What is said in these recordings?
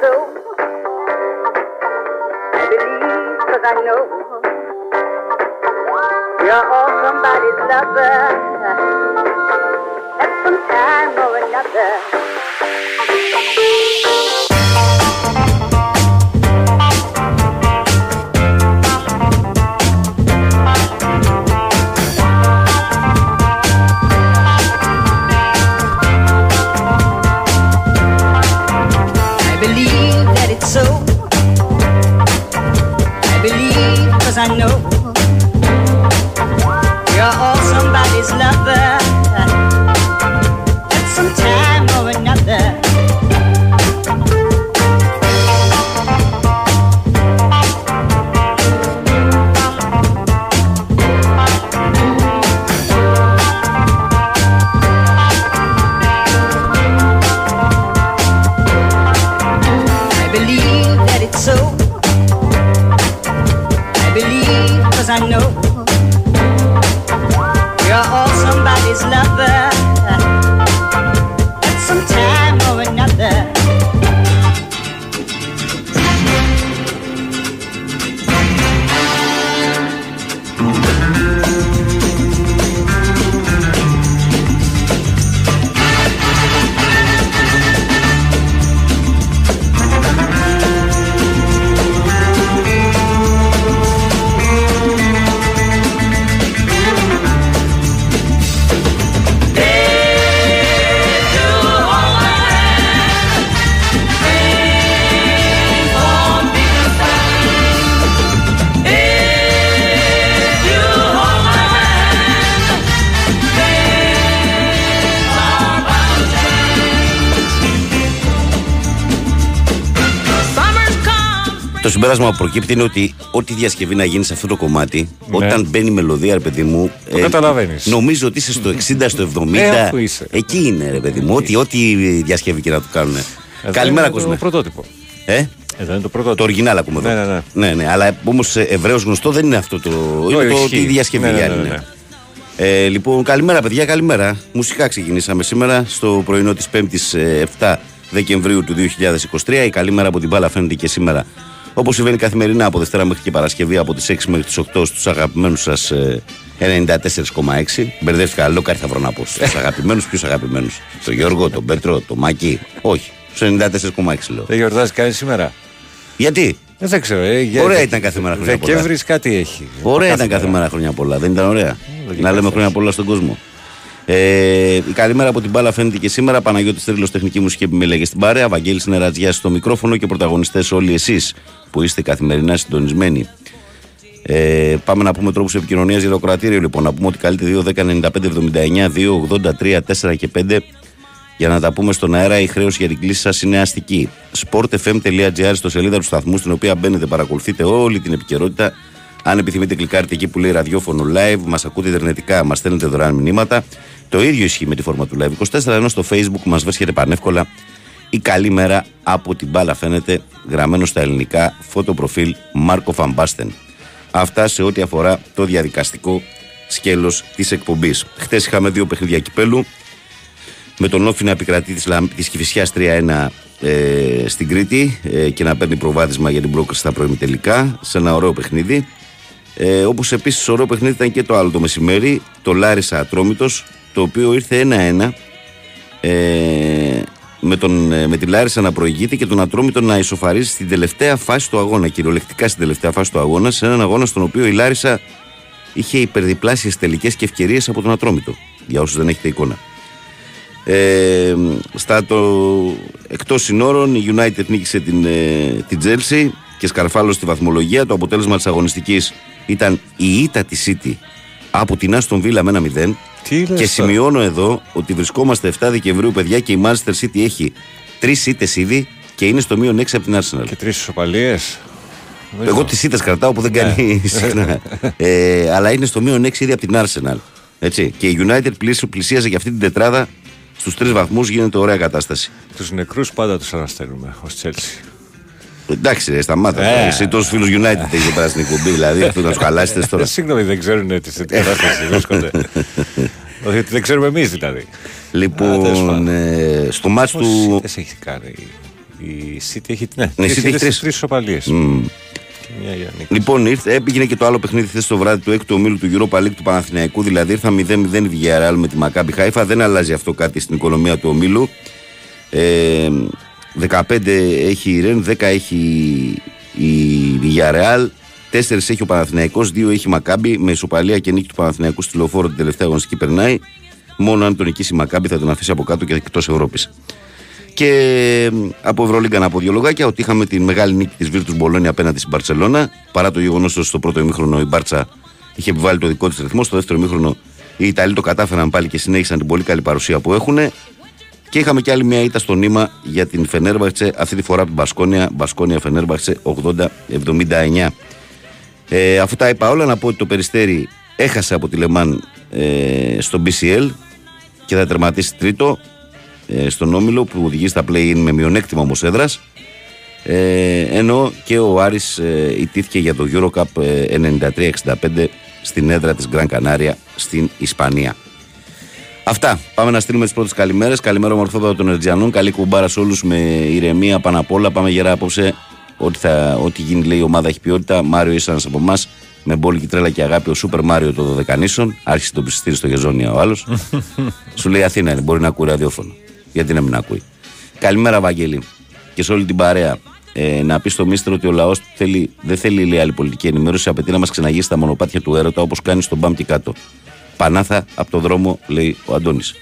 so. I believe 'cause I know you're all somebody's lover at some time or another. Συμπέρασμα που προκύπτει είναι ότι ό,τι διασκευή να γίνει σε αυτό το κομμάτι, Ναι. όταν μπαίνει η μελωδία, ρε παιδί μου. Το καταλαβαίνεις. Νομίζω ότι είσαι στο 60, στο 70. Ε, αφού είσαι. Εκεί είναι, ρε παιδί μου. Ό,τι, ό,τι διασκευή και να του κάνουν. Εδώ Καλημέρα, είναι Κοσμέ. Το πρωτότυπο. Ε; Εδώ είναι το πρωτότυπο. Το οργινάλ ακούμε εδώ. Ναι, ναι, ναι. ναι, ναι. Αλλά όμως ευρέω γνωστό δεν είναι αυτό το. είναι το ισχύει. ότι η διασκευή Ναι, ναι, για ναι, είναι. ναι. Ε, λοιπόν, καλημέρα, παιδιά, καλημέρα. Μουσικά ξεκινήσαμε σήμερα στο πρωινό της 5η 7 Δεκεμβρίου του 2023. Η καλή μέρα από την μπάλα φαίνεται και σήμερα. Όπως συμβαίνει καθημερινά από Δευτέρα μέχρι και Παρασκευή από τις 6 μέχρι τις 8 στους αγαπημένους σας 94,6. Μπερδεύτηκα, λέω κάτι θα βρω να πω. Στους αγαπημένους, ποιους αγαπημένους. Το Γιώργο, τον Πέτρο, τον Μάκη. Όχι, στους 94,6 λέω. Δεν γιορτάζει κανείς σήμερα; Γιατί; Ε, δεν ξέρω. Ε, για- Ωραία ήταν κάθε μέρα χρόνια πολλά. Δεκέμβρη κάτι έχει. Ωραία Κάθε ήταν κάθε μέρα χρόνια πολλά. Δεν ήταν ωραία. λογικά να λέμε θα χρόνια πολλά στον κόσμο. Ε, η καλημέρα από την μπάλα φαίνεται και σήμερα. Παναγιώτης Τρίλος, τεχνική μουσική επιμέλεια στην παρέα. Βαγγέλης Νερατζιάς στο μικρόφωνο και πρωταγωνιστές όλοι εσείς που είστε καθημερινά συντονισμένοι. Ε, πάμε να πούμε τρόπους επικοινωνίας για το κρατήριο. Λοιπόν, να πούμε ότι καλείτε 2, 10, 95, 79, 2, 83, 4 και 5 για να τα πούμε στον αέρα. Η χρέωση για την κλίση σας είναι αστική. sportfm.gr στο σελίδα του σταθμού, στην οποία μπαίνετε, παρακολουθείτε όλη την επικαιρότητα. Αν επιθυμείτε, κλικάρετε εκεί που λέει ραδιόφωνο live, μας ακούτε ιντερνετικά, μας στέλνετε δωρεάν μηνύματα. Το ίδιο ισχύει με τη φόρμα του live 24, ενώ στο facebook μας βρίσκεται πανεύκολα η καλή μέρα από την μπάλα φαίνεται γραμμένο στα ελληνικά φωτοπροφίλ Μάρκο Φαμπάστεν. Αυτά σε ό,τι αφορά το διαδικαστικό σκέλος της εκπομπής. Χτες είχαμε δύο παιχνίδια κυπέλου με τον Όφη να επικρατεί της, Λαμ- της Κηφισιάς 3-1 ε, στην Κρήτη ε, και να παίρνει προβάδισμα για την πρόκριση στα τελικά σε ένα ωραίο παιχνίδι. Ε, Όπως επίσης ωραίο παιχνίδι ήταν και το άλλο το μεσημέρι, το Λάρισα Ατρόμητος, το οποίο ήρθε 1-1 ε, με, τον, ε, με τη Λάρισα να προηγείται και τον Ατρόμητο να ισοφαρίζει στην τελευταία φάση του αγώνα, κυριολεκτικά στην τελευταία φάση του αγώνα, σε έναν αγώνα στον οποίο η Λάρισα είχε υπερδιπλάσιες τελικές και ευκαιρίες από τον Ατρόμητο, για όσους δεν έχετε εικόνα. Ε, στα το, εκτός συνόρων η United νίκησε την, ε, την Chelsea και σκαρφάλωσε στη βαθμολογία. Το αποτέλεσμα της αγωνιστικής ήταν η ήττα της City από την Aston Villa με ένα 0. Τι λες Και τώρα; σημειώνω εδώ ότι βρισκόμαστε 7 Δεκεμβρίου, παιδιά, και η Manchester City έχει τρεις ήττες ήδη και είναι στο μείον 6 από την Arsenal. Και τρεις ισοπαλίες. Εγώ τις ήττες κρατάω που δεν κάνει συχνά. ε, αλλά είναι στο μείον 6 ήδη από την Arsenal. Έτσι. Και η United πλησ- πλησίαζε για αυτή την τετράδα στους τρεις βαθμούς, γίνεται ωραία κατάσταση. Τους νεκρούς πάντα τους αναστέλνουμε ως Τσέλσι. Εντάξει, ρε, σταμάτα. Ε. Εσύ τόσους φίλους United έχεις εδώ πέρα στην εκπομπή, δηλαδή αυτό να σου χαλάσετε τώρα. Ε, Συγγνώμη, δεν ξέρουν τι σε τι κατάσταση βρίσκονται. Όχι, ότι δεν ξέρουμε εμείς δηλαδή. Α, τέλος λοιπόν, πάντων. ε, στο μάτς Πόσες του. ήττες έχει κάνει Η City έχει, ναι, Ναι, η τρεις City έχει ήττες τρεις. στις τρεις ισοπαλίες. Μμμ. Και μια για νίκη. Λοιπόν, ήρθε, έγινε και το άλλο παιχνίδι χθες το βράδυ του έκτου ομίλου του Europa League του Παναθηναϊκού. Δηλαδή ήρθα 0-0 η Villarreal με τη Maccabi Χάιφα. Δεν αλλάζει αυτό κάτι στην οικονομία του ομίλου. Ε, 15 έχει η Ρεν, 10 έχει η Villarreal, 4 έχει ο Παναθηναϊκός, 2 έχει η Maccabi. Με ισοπαλία και νίκη του Παναθηναϊκού στη λεωφόρο την τελευταία αγωνιστική περνάει. Μόνο αν τον νικήσει η Maccabi θα τον αφήσει από κάτω και εκτός Ευρώπης. Και μ, από Ευρωλίγκα να πω δύο λογάκια ότι είχαμε τη μεγάλη νίκη της Βίρτου Μπολόνια απέναντι στην Παρσελώνα. Παρά το γεγονός ότι στο πρώτο ημίχρονο η Μπάρτσα είχε επιβάλει το δικό της ρυθμό. Στο δεύτερο ημίχρονο οι Ιταλοί το κατάφεραν πάλι και συνέχισαν την πολύ καλή παρουσία που έχουν. Και είχαμε και άλλη μια ήττα στο νήμα για την Φενέρμπαχτσε, αυτή τη φορά από την Μπασκόνια. Μπασκόνια Φενέρμπαχτσε 80-79. Ε, αφού τα είπα όλα, να πω ότι το περιστέρι έχασε από τη Λεμάν ε, στο BCL και θα τερματίσει τρίτο ε, στον Όμιλο που οδηγεί στα play-in με μειονέκτημα όμως έδρας. Ε, ενώ και ο Άρης ε, ιτήθηκε για το Eurocup ε, 93-65 στην έδρα της Γκραν Κανάρια στην Ισπανία. Αυτά. Πάμε να στείλουμε τις πρώτες καλημέρες. Καλημέρα, ομορφόπεδα των Ερτζιανών. Καλή κουμπάρα σε όλους με ηρεμία πάνω απ' όλα. Πάμε γερά απόψε. Ό,τι, θα, ό,τι γίνει, λέει η ομάδα έχει ποιότητα. Μάριο είσαι ένας από εμάς. Με μπόλικη τρέλα και αγάπη ο Σούπερ Μάριο το Δωδεκανήσων. Άρχισε το ψιστήρι στο Γεζόνια ο άλλος. Σου λέει Αθήνα είναι, μπορεί να ακούει ραδιόφωνο. Γιατί να μην ακούει. Καλημέρα, Βαγγέλη. Και σε όλη την παρέα. Ε, να πεις στο μίστερ ότι ο λαός δεν θέλει λέει, άλλη πολιτική ενημέρωση. Απαιτεί να μας ξεναγήσει τα μονοπάτια του έρωτα όπως κάνει στον Μπαμ και κάτω. Πανάθα από το δρόμο, λέει ο Αντώνης.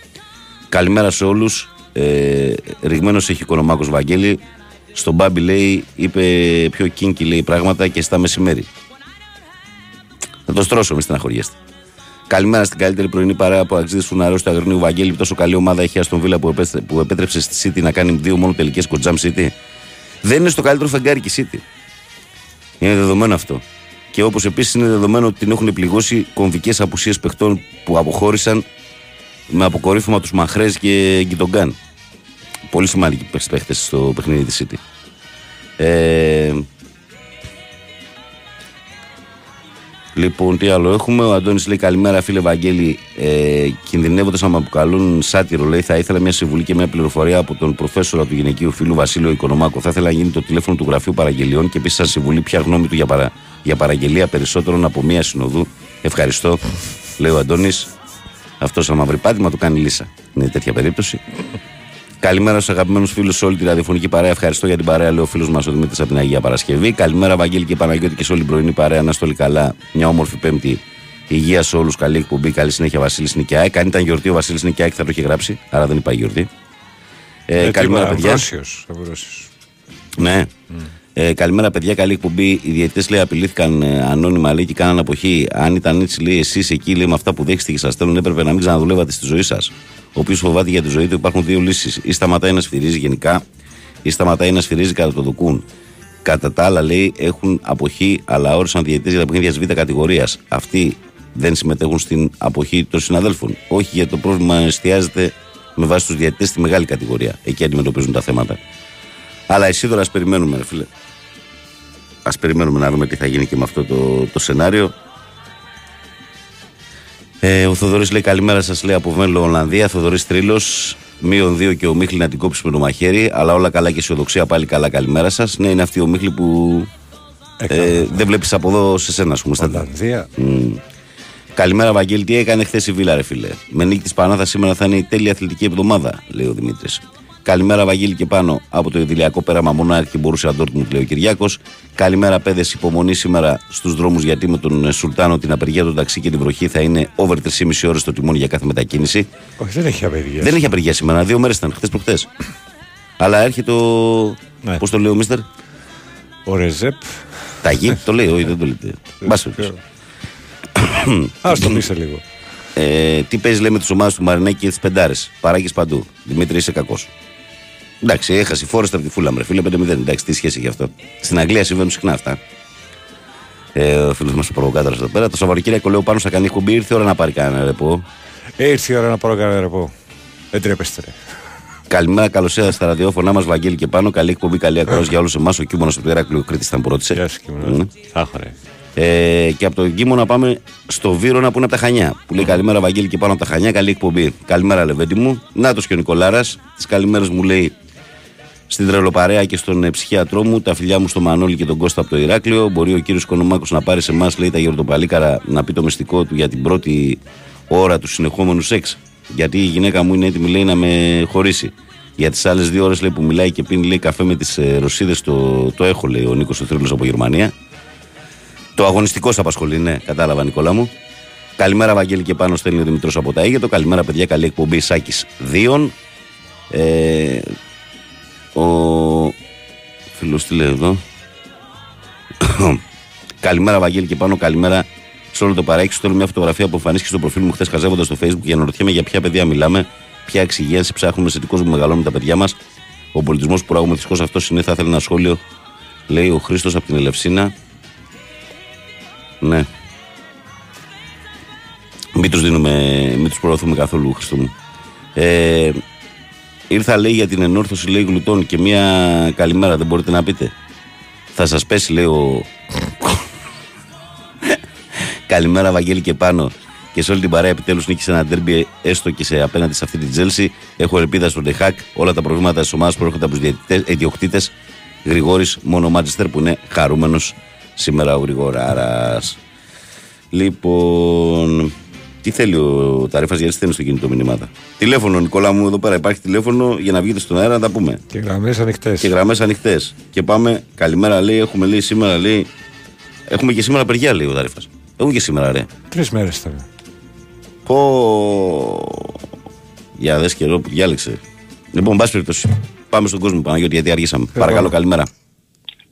Καλημέρα σε όλους. Ε, Ρηγμένος έχει οικονομάκο Βαγγέλη. Στον Μπάμπι λέει, είπε πιο κίνκι λέει πράγματα και στα μεσημέρι. Θα το στρώσω, μη στεναχωριέστε. Καλημέρα στην καλύτερη πρωινή παρέα από αξίδε Φουναρέου του Αγρινίου Βαγγέλη. Τόσο καλή ομάδα έχει η Αστον Βίλα που, επέστρε- που επέτρεψε στη City να κάνει δύο μόνο τελικές κοντζάμ City; Δεν είναι στο καλύτερο φεγγάρι και η City. Είναι δεδομένο αυτό. Και όπως επίσης είναι δεδομένο ότι την έχουν πληγώσει κομβικές απουσίες παιχτών που αποχώρησαν με αποκορύφωμα τους Μαχρές και Γκιτογκάν. Πολύ σημαντικοί παίχτες στο παιχνίδι της City. Ε, Λοιπόν, τι άλλο έχουμε. Ο Αντώνης λέει καλημέρα, φίλε Βαγγέλη. Ε, Κινδυνεύοντας να με αποκαλούν σάτυρο, λέει, θα ήθελα μια συμβουλή και μια πληροφορία από τον προφέσορα του γυναικείου φίλου Βασίλειο Οικονομάκο. Θα ήθελα να γίνει το τηλέφωνο του γραφείου παραγγελιών και επίσης σαν συμβουλή ποια γνώμη του για, παρα, για παραγγελία περισσότερων από μία συνοδού. Ευχαριστώ, λέει ο Αντώνης. Αυτός σαν μαύρη πάτημα το κάνει λύσα. Είναι τέτοια περίπτωση. Καλημέρα στους αγαπημένους φίλους σε όλη τη ραδιοφωνική παρέα. Ευχαριστώ για την παρέα, λέει ο φίλος μας ο Δημήτρης από την Αγία Παρασκευή. Καλημέρα, Βαγγέλη και Παναγιώτη και σε όλη την πρωινή παρέα. Να στόλει καλά. Μια όμορφη Πέμπτη. Υγεία σε όλους. Καλή εκπομπή. Καλή συνέχεια, Βασίλης Νικιάκη. Αν ήταν γιορτή ο Βασίλης Νικιάκη θα το είχε γράψει. Άρα δεν είπα γιορτή. Ε, καλημέρα, παιδιά. Αμβρόσιος, Αμβρόσιος. Ναι. Ε, καλημέρα, παιδιά. Καλή εκπομπή. Οι διαιτητές λέει απειλήθηκαν ε, ανώνυμα λέει και κάναν αποχή. Αν ήταν έτσι, λέει εσείς εκεί λέει, με αυτά που δέχεστε και σας στέλνουν, έπρεπε να μην ξαναδουλεύατε στη ζωή σας. Ο οποίος φοβάται για τη ζωή του υπάρχουν δύο λύσεις. Ή σταματάει να σφυρίζει γενικά, ή σταματάει να σφυρίζει κατά το δοκούν. Κατά τα άλλα, λέει, έχουν αποχή, αλλά όρισαν διαιτητές για τα παιχνίδια της β' κατηγορίας. Αυτοί δεν συμμετέχουν στην αποχή των συναδέλφων. Όχι γιατί το πρόβλημα εστιάζεται με βάση τους διαιτητές στη μεγάλη κατηγορία. Εκεί αντιμετωπίζουν τα θέματα. Αλλά εσύ τώρα ας περιμένουμε, ρε φίλε. Α περιμένουμε να δούμε τι θα γίνει και με αυτό το, το σενάριο. Ε, ο Θοδωρής λέει καλημέρα σας, λέει από Βέλο Ολλανδία. Θοδωρής Τρίλος, μείον δύο και ο Μίχλη να την κόψει με το μαχαίρι. Αλλά όλα καλά και αισιοδοξία πάλι καλά. Καλημέρα σας. Ναι, είναι αυτή ο Μίχλη που ε, δεν βλέπεις από εδώ σε σένα, ας πούμε. στα- Ολλανδία. Μμ. Καλημέρα, Βαγγέλη. Τι έκανε χθες η Βίλα, ρε φίλε; Με νίκη της Πανάθας σήμερα θα είναι η τέλεια αθλητική εβδομάδα, λέει ο Δημήτρης. Καλημέρα, Βαγγέλη και πάνω από το ιδηλιακό πέραμα μονάρχη και μπορούσε Ντόρκμουντ, λέει ο Κυριάκος. Καλημέρα, παιδες. Υπομονή σήμερα στους δρόμους γιατί με τον ε, Σουλτάνο την απεργία του ταξί και την βροχή θα είναι over 3,5 ώρες το τιμόνι για κάθε μετακίνηση. Όχι, δεν έχει απεργία. Δεν έχει απεργία σήμερα, δύο μέρες ήταν, χθες προχτέ. Αλλά έρχεται ο. Ναι. Πώς το λέει ο Μίστερ, Ο Ρεζέπ. Ταγί, το λέει, όχι, δεν το λέτε. Μπας περιπτώσει. Α το πει σε λίγο. Ε, τι παίζεις λέει με τι ομάδες του Μαρινέκη και τις πεντάρες. Παράγεις παντού. Δημήτρη, είσαι κακός. Εντάξει, έχασε η Φόρεστα από τη Φούλαμ, ρε φίλε 5-0. Εντάξει, τι σχέση έχει αυτό. Στην Αγγλία συμβαίνουν συχνά αυτά. Ε, ο φίλος μας ο προβοκάτορας εδώ πέρα. Το Σαββατοκύριακο λέω πάνω στα κάνει εκπομπή. Ήρθε η ώρα να πάρει κανένα ρεπό. Ε, ήρθε η ώρα να πάρω κανένα ρεπό. Δεν τρέπεστε. ρε. Καλημέρα, καλώς ήρθατε στα ραδιόφωνά μας, Βαγγέλη και πάνω. Καλή εκπομπή, καλή ακρόαση για όλους εμάς. Ο Κίμωνας από το Ηράκλειο Κρήτης ήταν που ρώτησε. Γεια σου, Κίμωνα. Αχ, ωραία. Ε, και από τον Κίμο να πάμε στο Βύρονα που είναι από τα Χανιά. Που λέει Καλημέρα, Βαγγέλη και πάνω από τα Χανιά. Καλή εκπομπή. Καλημέρα, Λεβέντι μου. Νάτο και ο Νικολάρας. Τις καλημέρες μου λέει Στην τρελοπαρέα και στον ε, ψυχίατρό μου, τα φιλιά μου στο Μανώλη και τον Κώστα από το Ηράκλειο. Μπορεί ο κύριος Κονομάκος να πάρει σε εμάς, λέει τα γεροντοπαλίκαρα, να πει το μυστικό του για την πρώτη ώρα του συνεχόμενου σεξ. Γιατί η γυναίκα μου είναι έτοιμη, λέει, να με χωρίσει. Για τις άλλες δύο ώρες που μιλάει και πίνει λέει, καφέ με τις ε, Ρωσίδες, το, το έχω, λέει ο Νίκος ο Θρύλος από Γερμανία. Το αγωνιστικό σε απασχολεί, ναι, κατάλαβα, Νικόλα μου. Καλημέρα, Βαγγέλη και πάνω στέλνει ο Δημητρός από τα Αίγετο. Καλημέρα, παιδιά, καλή εκπομπή Σάκης Δίων. Ε, ο φίλος τι λέει εδώ; καλημέρα, Βαγγέλη και πάνω. Καλημέρα σε όλο το παράκι. Σου στέλνω μια φωτογραφία που εμφανίστηκε στο προφίλ μου χθες χαζεύοντας στο Facebook για να ρωτιέμαι για ποια παιδιά μιλάμε, ποια εξυγίανση ψάχνουμε σε τι κόσμο μεγαλώνουμε τα παιδιά μας. Ο πολιτισμός που προάγουμε δυστυχώς αυτό είναι. Θα ήθελα ένα σχόλιο, λέει ο Χρήστος από την Ελευσίνα. Ναι. Μην τους δίνουμε, μην τους προωθούμε καθόλου, Χρήστο μου. Ε, ήρθα λέει για την ανόρθωση λέει γλουτών και μια καλημέρα δεν μπορείτε να πείτε. Θα σας πέσει λέει ο... καλημέρα Βαγγέλη και Πάνο και σε όλη την παρέα επιτέλους νίκησε ένα ντέρμπι έστω και σε απέναντι σε αυτή την Τσέλσι. Έχω ελπίδα στον Τεν Χαγκ. Όλα τα προβλήματα της ομάδας προέρχονται από τους ιδιοκτήτες. Γρηγόρης, μόνο ο Μάτζεστερ που είναι χαρούμενος σήμερα ο Γρηγοράρα. Λοιπόν, τι θέλει ο Ταρέφας γιατί στέλνει στο κινητό μηνύματα. Τηλέφωνο, Νικόλα μου, εδώ πέρα υπάρχει τηλέφωνο για να βγείτε στον αέρα να τα πούμε. Και γραμμές ανοιχτές. Και γραμμές ανοιχτές. Και πάμε, καλημέρα λέει, έχουμε λέει σήμερα λέει. Έχουμε και σήμερα παιδιά λέει ο Ταρέφας. Έχουμε και σήμερα ρε. Τρεις μέρες ήταν. Πω. Για δες καιρό που διάλεξε. Λοιπόν, πάση περιπτώσει. Πάμε στον κόσμο Παναγιώτη γιατί αργήσαμε. Παρακαλώ, καλημέρα.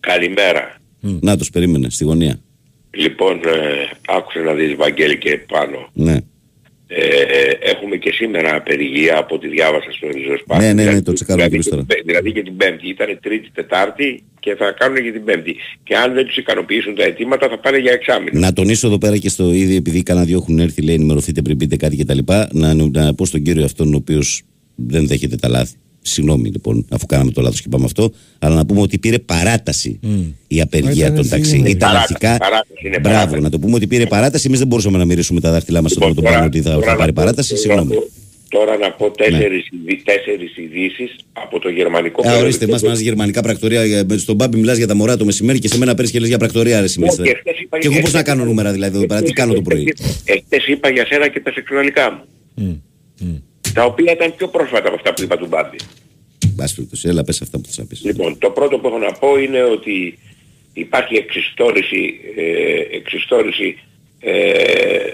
Καλημέρα. Να τους περίμενε στη γωνία. Λοιπόν, ε, άκουσα να δεις Βαγγέλη και πάνω. Ναι. Ε, έχουμε και σήμερα απεργία από ό,τι διάβασα στο ριζοσπάστη. Ναι, ναι, ναι, Δηλαδή, το τσεκάρω και δηλαδή, τώρα. δηλαδή και την Πέμπτη. Ήταν Τρίτη, Τετάρτη και θα κάνουν και την Πέμπτη. Και αν δεν τους ικανοποιήσουν τα αιτήματα θα πάνε για εξάμεινο. Να τονίσω εδώ πέρα και στο ήδη, επειδή κάνα δυο έχουν έρθει, λέει ενημερωθείτε πριν πείτε κάτι κτλ. Να, να πω στον κύριο αυτόν ο οποίος δεν δέχεται τα λάθη. Συγγνώμη λοιπόν, αφού κάναμε το λάθος και είπαμε αυτό, αλλά να πούμε ότι πήρε παράταση η απεργία Ήταν των ευθύνη. ταξί. Ήταν Παράταση, αρχικά. παράταση, είναι Μπράβο, παράταση. να το πούμε ότι πήρε παράταση. Εμείς δεν μπορούσαμε να μυρίσουμε τα δάχτυλά μας Λοιπόν, όταν το πράγμα ότι θα, θα να πάρει πω- παράταση. τώρα Συγγνώμη. Ναι. να πω- Τώρα να πω τέσσερις, ειδη- τέσσερις ειδήσεις από το γερμανικό Α, ορίστε, περιοδικό. μας μας γερμανικά πρακτορία. ε, Στον Μπάμπη μιλάς για τα μωρά το μεσημέρι και σε μένα παίρνει και λες για πρακτορία, ρε Όχι, Σιμίτσα. εχθές είπα- Και εγώ πώς να εχθές- κάνω νούμερα δηλαδή εδώ πέρα, τι κάνω το πρωί; Εχθές είπα για σένα και τα σεξουαλικά μου. Τα οποία ήταν πιο πρόσφατα από αυτά που είπα του Μπάμπη. Μπας περιπτώσει, έλα πες αυτά που θα πεις. Λοιπόν, το πρώτο που έχω να πω είναι ότι υπάρχει εξιστόρηση, ε, εξιστόρηση ε,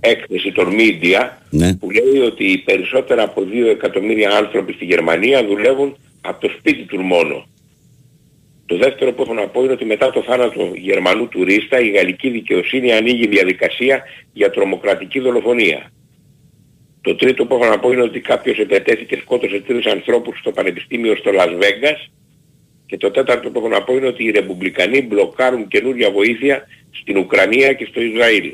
έκθεση των media Ναι. που λέει ότι οι περισσότερα από 2 εκατομμύρια άνθρωποι στη Γερμανία δουλεύουν από το σπίτι του μόνο. Το δεύτερο που έχω να πω είναι ότι μετά το θάνατο Γερμανού τουρίστα η γαλλική δικαιοσύνη ανοίγει διαδικασία για τρομοκρατική δολοφονία. Το τρίτο που έχω να πω είναι ότι κάποιος επετέθηκε και σκότωσε τρεις ανθρώπους στο πανεπιστήμιο στο Las Vegas. Και το τέταρτο που έχω να πω είναι ότι οι ρεπουμπλικανοί μπλοκάρουν καινούργια βοήθεια στην Ουκρανία και στο Ισραήλ.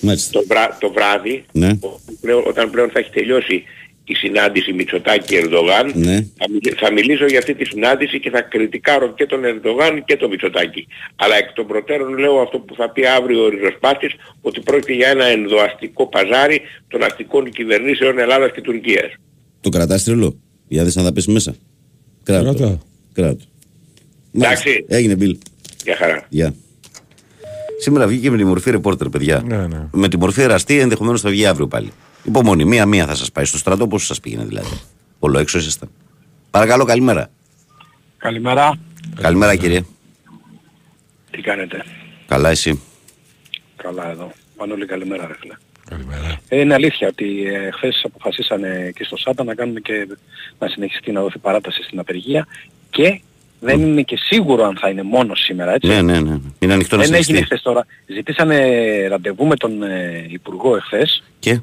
Μάλιστα. Το, βρά- το βράδυ, Ναι. ο- πλέον- όταν πλέον θα έχει τελειώσει η συνάντηση Μητσοτάκη Ερντογάν, Ναι. θα, μιλ- θα μιλήσω για αυτή τη συνάντηση και θα κριτικάρω και τον Ερντογάν και τον Μητσοτάκη. Αλλά εκ των προτέρων λέω αυτό που θα πει αύριο ο Ριζοσπάστης, ότι πρόκειται για ένα ενδοαστικό παζάρι των αστικών κυβερνήσεων Ελλάδας και Τουρκίας. Το κρατάς τρελό. Για δες αν θα πέσει μέσα. Κράτο. Κρατάω. Κράτο. Εντάξει. Μάλιστα. Έγινε Μπιλ. Για χαρά. Γεια. Σήμερα βγήκε με τη μορφή ρεπόρτερ, παιδιά. Ναι, ναι. Με τη μορφή εραστή, ενδεχομένως θα βγει αύριο πάλι. Υπομονή. Μία-μία θα σας πάει στο στρατό. Πώς σας πήγαινε δηλαδή. Όλο έξω ήσασταν. Παρακαλώ, καλημέρα. Καλημέρα. Καλημέρα, κύριε. Τι κάνετε; Καλά, εσύ. Καλά εδώ. Πανόλη καλημέρα ρε φίλε. Καλημέρα. Ε, είναι αλήθεια ότι ε, χθες αποφασίσανε και στο ΣΑΤΑ να κάνουν και να συνεχιστεί να δοθεί παράταση στην απεργία και δεν είναι και σίγουρο αν θα είναι μόνο σήμερα έτσι. Ναι, ναι, ναι. Είναι ανοιχτό να δεν έγινε συνεχιστεί. χθες τώρα. Ζητήσανε ραντεβού με τον ε, Υπουργό εχθές Και;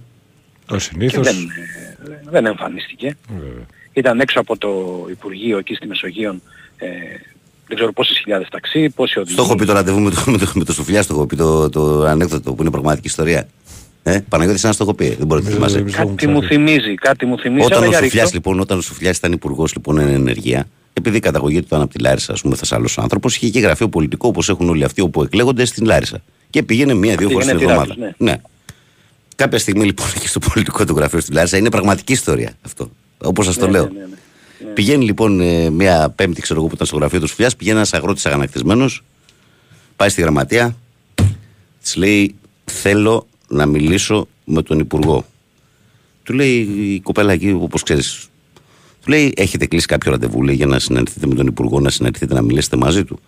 Ο και συνήθως. δεν, ε, δεν εμφανίστηκε. Βέβαια. Ήταν έξω από το Υπουργείο εκεί στη Μεσογείων ε, δεν ξέρω πόσες χιλιάδες ταξί, πόσοι οδηγοί. Στο έχω πει το ραντεβού με το, με το, με το Σουφλιά, στο έχω πει το, το ανέκδοτο που είναι πραγματική ιστορία. Ε, Παναγιώτης, σαν να στο έχω πει. Δεν μπορεί να το Νομίζω- θυμάσαι. νομίζω το Κάτι έχουν μου ξαναπεί. θυμίζει, κάτι μου θυμίζει. Όταν αλλά ο για Σουφλιά ρίχτω. λοιπόν, όταν ο Σουφλιάς ήταν υπουργός λοιπόν εν ενεργεία, επειδή η καταγωγή του ήταν από τη Λάρισα, ας πούμε, Θεσσαλός άνθρωπος, είχε και γραφείο πολιτικό όπως έχουν όλοι αυτοί όπου εκλέγονται στην Λάρισα. Και πήγαινε μία-δύο φορές Πήγαινε την τυράς, εβδομάδα. ναι. ναι. Κάποια στιγμή λοιπόν εκεί στο πολιτικό του γραφείο στη Λάρισα είναι πραγματική ιστορία αυτό. Όπως σας το Ναι, λέω. ναι, ναι, ναι. Πηγαίνει λοιπόν ε, μια Πέμπτη, ξέρω εγώ, που ήταν στο γραφείο του Σουφιάς, πηγαίνει ένας αγρότης αγανακτισμένος, πάει στη γραμματεία, της λέει: Θέλω να μιλήσω με τον Υπουργό. Του λέει η κοπέλα εκεί, όπως ξέρεις, του λέει: Έχετε κλείσει κάποιο ραντεβού λέει, για να συναντηθείτε με τον Υπουργό, να συναντηθείτε να μιλήσετε μαζί του.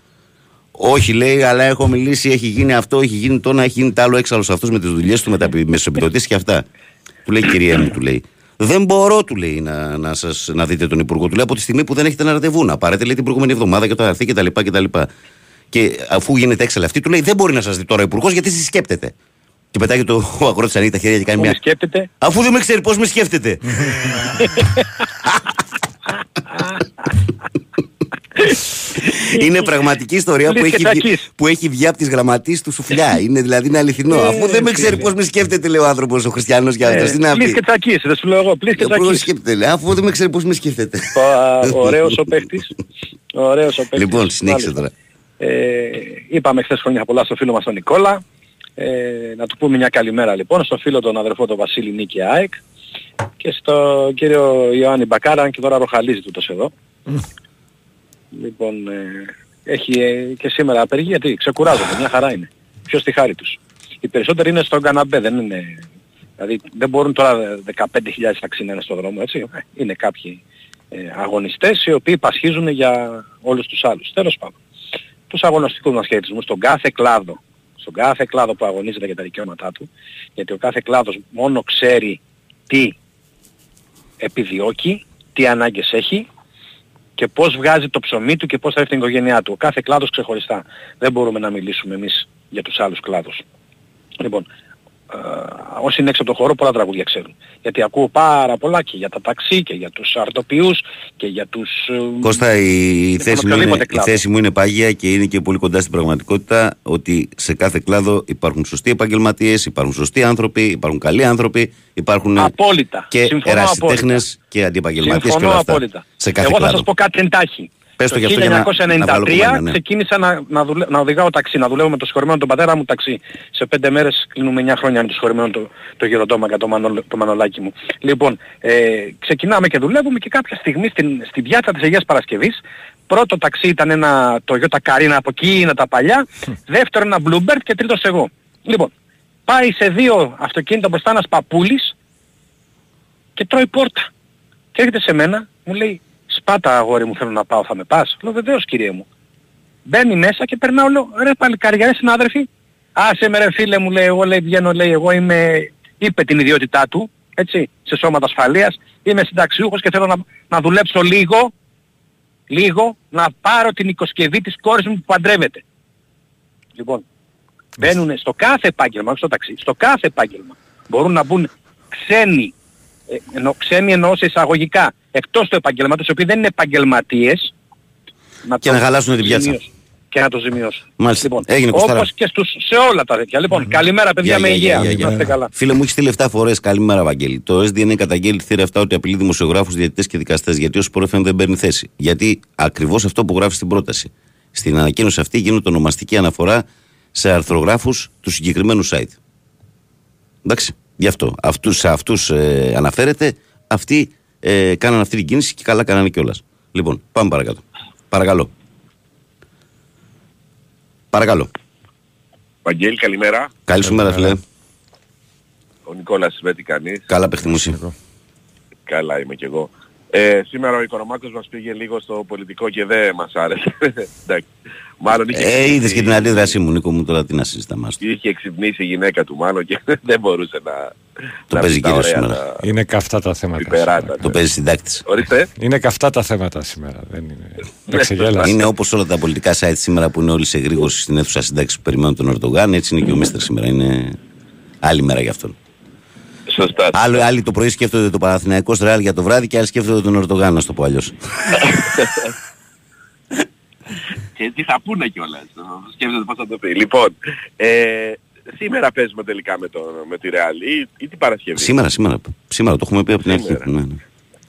Όχι, λέει, αλλά έχω μιλήσει, έχει γίνει αυτό, έχει γίνει το ένα, έχει γίνει το άλλο έξαλλο αυτός με τις δουλειές του, με τα μεσοεπιδοτήσει και αυτά. Του λέει, κυρία μου, του λέει. Δεν μπορώ, του λέει, να, να, σας, να δείτε τον Υπουργό. Του λέει από τη στιγμή που δεν έχετε ένα ραντεβού. Να πάρετε, λέει, την προηγούμενη εβδομάδα και το αρθεί κτλ. Και, τα λοιπά. και αφού γίνεται έξαλλη αυτή, του λέει, δεν μπορεί να σας δει τώρα ο Υπουργός γιατί εσείς σκέπτεται. Και πετάει το ο αγρότης ανοίγει τα χέρια και κάνει Που με μια. σκέπτεται; Αφού δεν με ξέρει πώς με σκέφτεται. είναι πραγματική ιστορία που Λες έχει, και βγει, τσακής. που έχει βγει από τις γραμματείς του σουφλιά. είναι δηλαδή είναι αληθινό. Αφού δεν με ξέρει πώς με σκέφτεται, λέει ο άνθρωπος ο χριστιανός για αυτός. Τι να Πλείς πει. Ε, και τσακής, δεν σου λέω εγώ. Πλείς και Ο υπουργός τσακής. σκέφτεται, λέει, αφού δεν με ξέρει πώς με σκέφτεται. Α, Ωραίος ο παίχτης. Ωραίος ο παίχτης. Λοιπόν, συνέχισε Μάλιστα. τώρα. Ε, είπαμε χθες χρόνια πολλά στο φίλο μας τον Νικόλα. Ε, να του πούμε μια καλημέρα λοιπόν στο φίλο τον αδερφό τον Βασίλη Νίκη ΑΕΚ και στο κύριο Ιωάννη Μπακάρα αν και τώρα ροχαλίζει τούτος εδώ. Λοιπόν, ε, έχει ε, και σήμερα απεργία, γιατί ξεκουράζονται, μια χαρά είναι. Ποιος τη χάρη τους. Οι περισσότεροι είναι στον καναμπέ, δεν είναι... Δηλαδή δεν μπορούν τώρα 15.000 ταξί να είναι στον δρόμο, έτσι. Ε, Είναι κάποιοι ε, αγωνιστές οι οποίοι πασχίζουν για όλους τους άλλους. Τέλος πάντων. Τους αγωνιστικούς μας χαιρετισμούς στον κάθε κλάδο. Στον κάθε κλάδο που αγωνίζεται για τα δικαιώματά του. Γιατί ο κάθε κλάδος μόνο ξέρει τι επιδιώκει, τι ανάγκες έχει και πώς βγάζει το ψωμί του και πώς θα έρθει την οικογένειά του. Ο κάθε κλάδος ξεχωριστά. Δεν μπορούμε να μιλήσουμε εμείς για τους άλλους κλάδους. Λοιπόν, ε, όσοι είναι έξω από το χώρο πολλά τραγούδια ξέρουν. Γιατί ακούω πάρα πολλά και για τα ταξί και για τους αρτοποιούς και για τους... ε, Κώστα, η, Λοιπόν, θέση μου, είναι, οποιοδήποτε η κλάδο. θέση μου είναι πάγια και είναι και πολύ κοντά στην πραγματικότητα ότι σε κάθε κλάδο υπάρχουν σωστοί επαγγελματίες, υπάρχουν σωστοί άνθρωποι, υπάρχουν καλοί άνθρωποι, υπάρχουν Απόλυτα. και Συμφωνώ ερασιτέχνες και αντιεπαγγελματίες και Συμφωνώ όλα αυτά. απόλυτα. Σε κάθε Εγώ θα κλάδο. σας πω κάτι εντάχει. Πες το το γι' αυτό για να- να βγάλω 1993 κουβέντα, ναι. ξεκίνησα να, να, δουλε, να οδηγάω ταξί, να δουλεύω με το συγχωρημένο τον πατέρα μου ταξί. Σε πέντε μέρες κλείνουμε 9 χρόνια με το συγχωρημένο το, το γεροντόμακα, το, μανολ, το μανολάκι μου. Λοιπόν, ε, ξεκινάμε και δουλεύουμε και κάποια στιγμή στην, στην πιάτσα της Αγίας Παρασκευής Πρώτο ταξί ήταν ένα Toyota Carina από εκείνα τα παλιά, δεύτερο ένα Bluebird και τρίτος εγώ. Λοιπόν, πάει σε δύο αυτοκίνητα μπροστά ένας παππούλης και τρώει πόρτα. Και έρχεται σε μένα, μου λέει, σπάτα αγόρι μου θέλω να πάω, θα με πας. Λέω βεβαίως κύριε μου. Μπαίνει μέσα και περνάω, λέω, ρε παλικάρια, ρε συνάδελφοι. Άσε με ρε φίλε μου, λέει, εγώ λέει, βγαίνω, λέει, εγώ είμαι, είπε την ιδιότητά του, έτσι, σε σώματα ασφαλείας, είμαι συνταξιούχος και θέλω να, να δουλέψω λίγο, λίγο, να πάρω την οικοσκευή της κόρης μου που παντρεύεται. Λοιπόν, μπαίνουν στο κάθε επάγγελμα, όχι στο ταξί, στο κάθε επάγγελμα. Μπορούν να μπουν ξένοι, ε, εννο, ξένοι εννοώ σε εισαγωγικά, εκτός του επαγγελματός, οι οποίοι δεν είναι επαγγελματίες, να Και το να χαλάσουν την πιάτσα. ζημιώσουν. Και να το ζημιώσουν. Μάλιστα. Λοιπόν, Έγινε, Κωστάρα. όπως και στους, σε όλα τα τέτοια. Λοιπόν, καλημέρα παιδιά με υγεία. Είμαστε καλά. Φίλε μου, έχεις στείλει 7 φορές. Καλημέρα, Βαγγέλη. Το SDN καταγγέλει θύρα αυτά ότι απειλεί δημοσιογράφους, διαιτητές και δικαστές. Γιατί ο Σπορεφέν δεν παίρνει θέση. Γιατί ακριβώς αυτό που γράφει στην πρόταση. Στην ανακοίνωση αυτή γίνεται ονομαστική αναφορά σε αρθρογράφους του συγκεκριμένου site. Εντάξει. Γι' αυτό. Αυτούς, σε αυτούς ε, αναφέρεται. Αυτοί ε, κάναν αυτή την κίνηση και καλά κάνανε κιόλας. Λοιπόν, πάμε παρακάτω. Παρακαλώ. Παρακαλώ. Βαγγέλη, καλημέρα. Καλή σου μέρα, φίλε. Ο Νικόλας με τι κάνεις. Καλά, παιχτή μου εσύ. Καλά είμαι κι εγώ. Ε, σήμερα ο Οικονομάκος μας πήγε λίγο στο πολιτικό και δεν μας άρεσε. Εντάξει. Μάλλον είχε, Ε, είδες ξυπνήσει- και την αντίδρασή μου, Νίκο μου, τώρα τι να συζητάμε. άστο. είχε ξυπνήσει η γυναίκα του μάλλον και δεν μπορούσε να... Το να παίζει πει τα κύριος ωραία σήμερα. τα Είναι καυτά τα θέματα. πιπεράτα. σήμερα. Το παίζει συντάκτης. Ορίστε. Είναι καυτά τα θέματα σήμερα. Δεν είναι. Ναι, Δεν ξεγέλασε. Είναι όπως όλα τα πολιτικά site σήμερα που είναι όλοι σε γρήγορση στην αίθουσα συντάξης που περιμένουν τον Ερντογάν. Έτσι είναι και ο Μίστερ σήμερα. Είναι άλλη μέρα για αυτόν. Σωστά. Άλλοι, άλλοι το πρωί σκέφτονται το Παναθηναϊκό Ρεάλ για το βράδυ και άλλοι σκέφτονται τον Ερντογάν, να το πω αλλιώς. Και τι θα πούνε κιόλας. Σκέφτεται πώς θα το πει. Λοιπόν, ε, σήμερα παίζουμε τελικά με, το, με τη Real ή, ή την Παρασκευή; σήμερα, σήμερα. Σήμερα το έχουμε πει από την αρχή. Σήμερα. Ναι, ναι.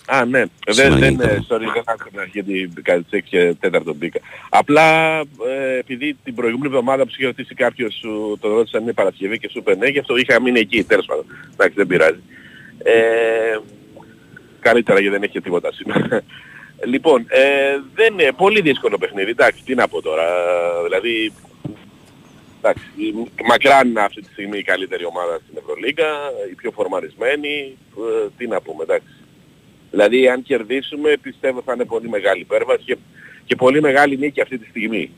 Α, ναι. Σήμερα Δεν, δεν, γίνεται. ε, sorry, δεν άκουσα την αρχή γιατί κάτι τις 6 και 4 μπήκα. Απλά ε, επειδή την προηγούμενη εβδομάδα που σου είχε ρωτήσει κάποιος σου τον ρώτησε αν είναι Παρασκευή και σου είπε ναι, γι' αυτό είχα μείνει εκεί, τέλος πάντων. Εντάξει, δεν πειράζει. Ε, Καλύτερα γιατί δεν έχει και τίποτα σήμερα. Λοιπόν, ε, δεν είναι πολύ δύσκολο παιχνίδι. Εντάξει, τι να πω τώρα. Δηλαδή, εντάξει, μακράν είναι αυτή τη στιγμή η καλύτερη ομάδα στην Ευρωλίγκα, η πιο φορμαρισμένη. Ε, τι να πούμε, εντάξει. Δηλαδή, αν κερδίσουμε, πιστεύω θα είναι πολύ μεγάλη υπέρβαση και, και πολύ μεγάλη νίκη αυτή τη στιγμή.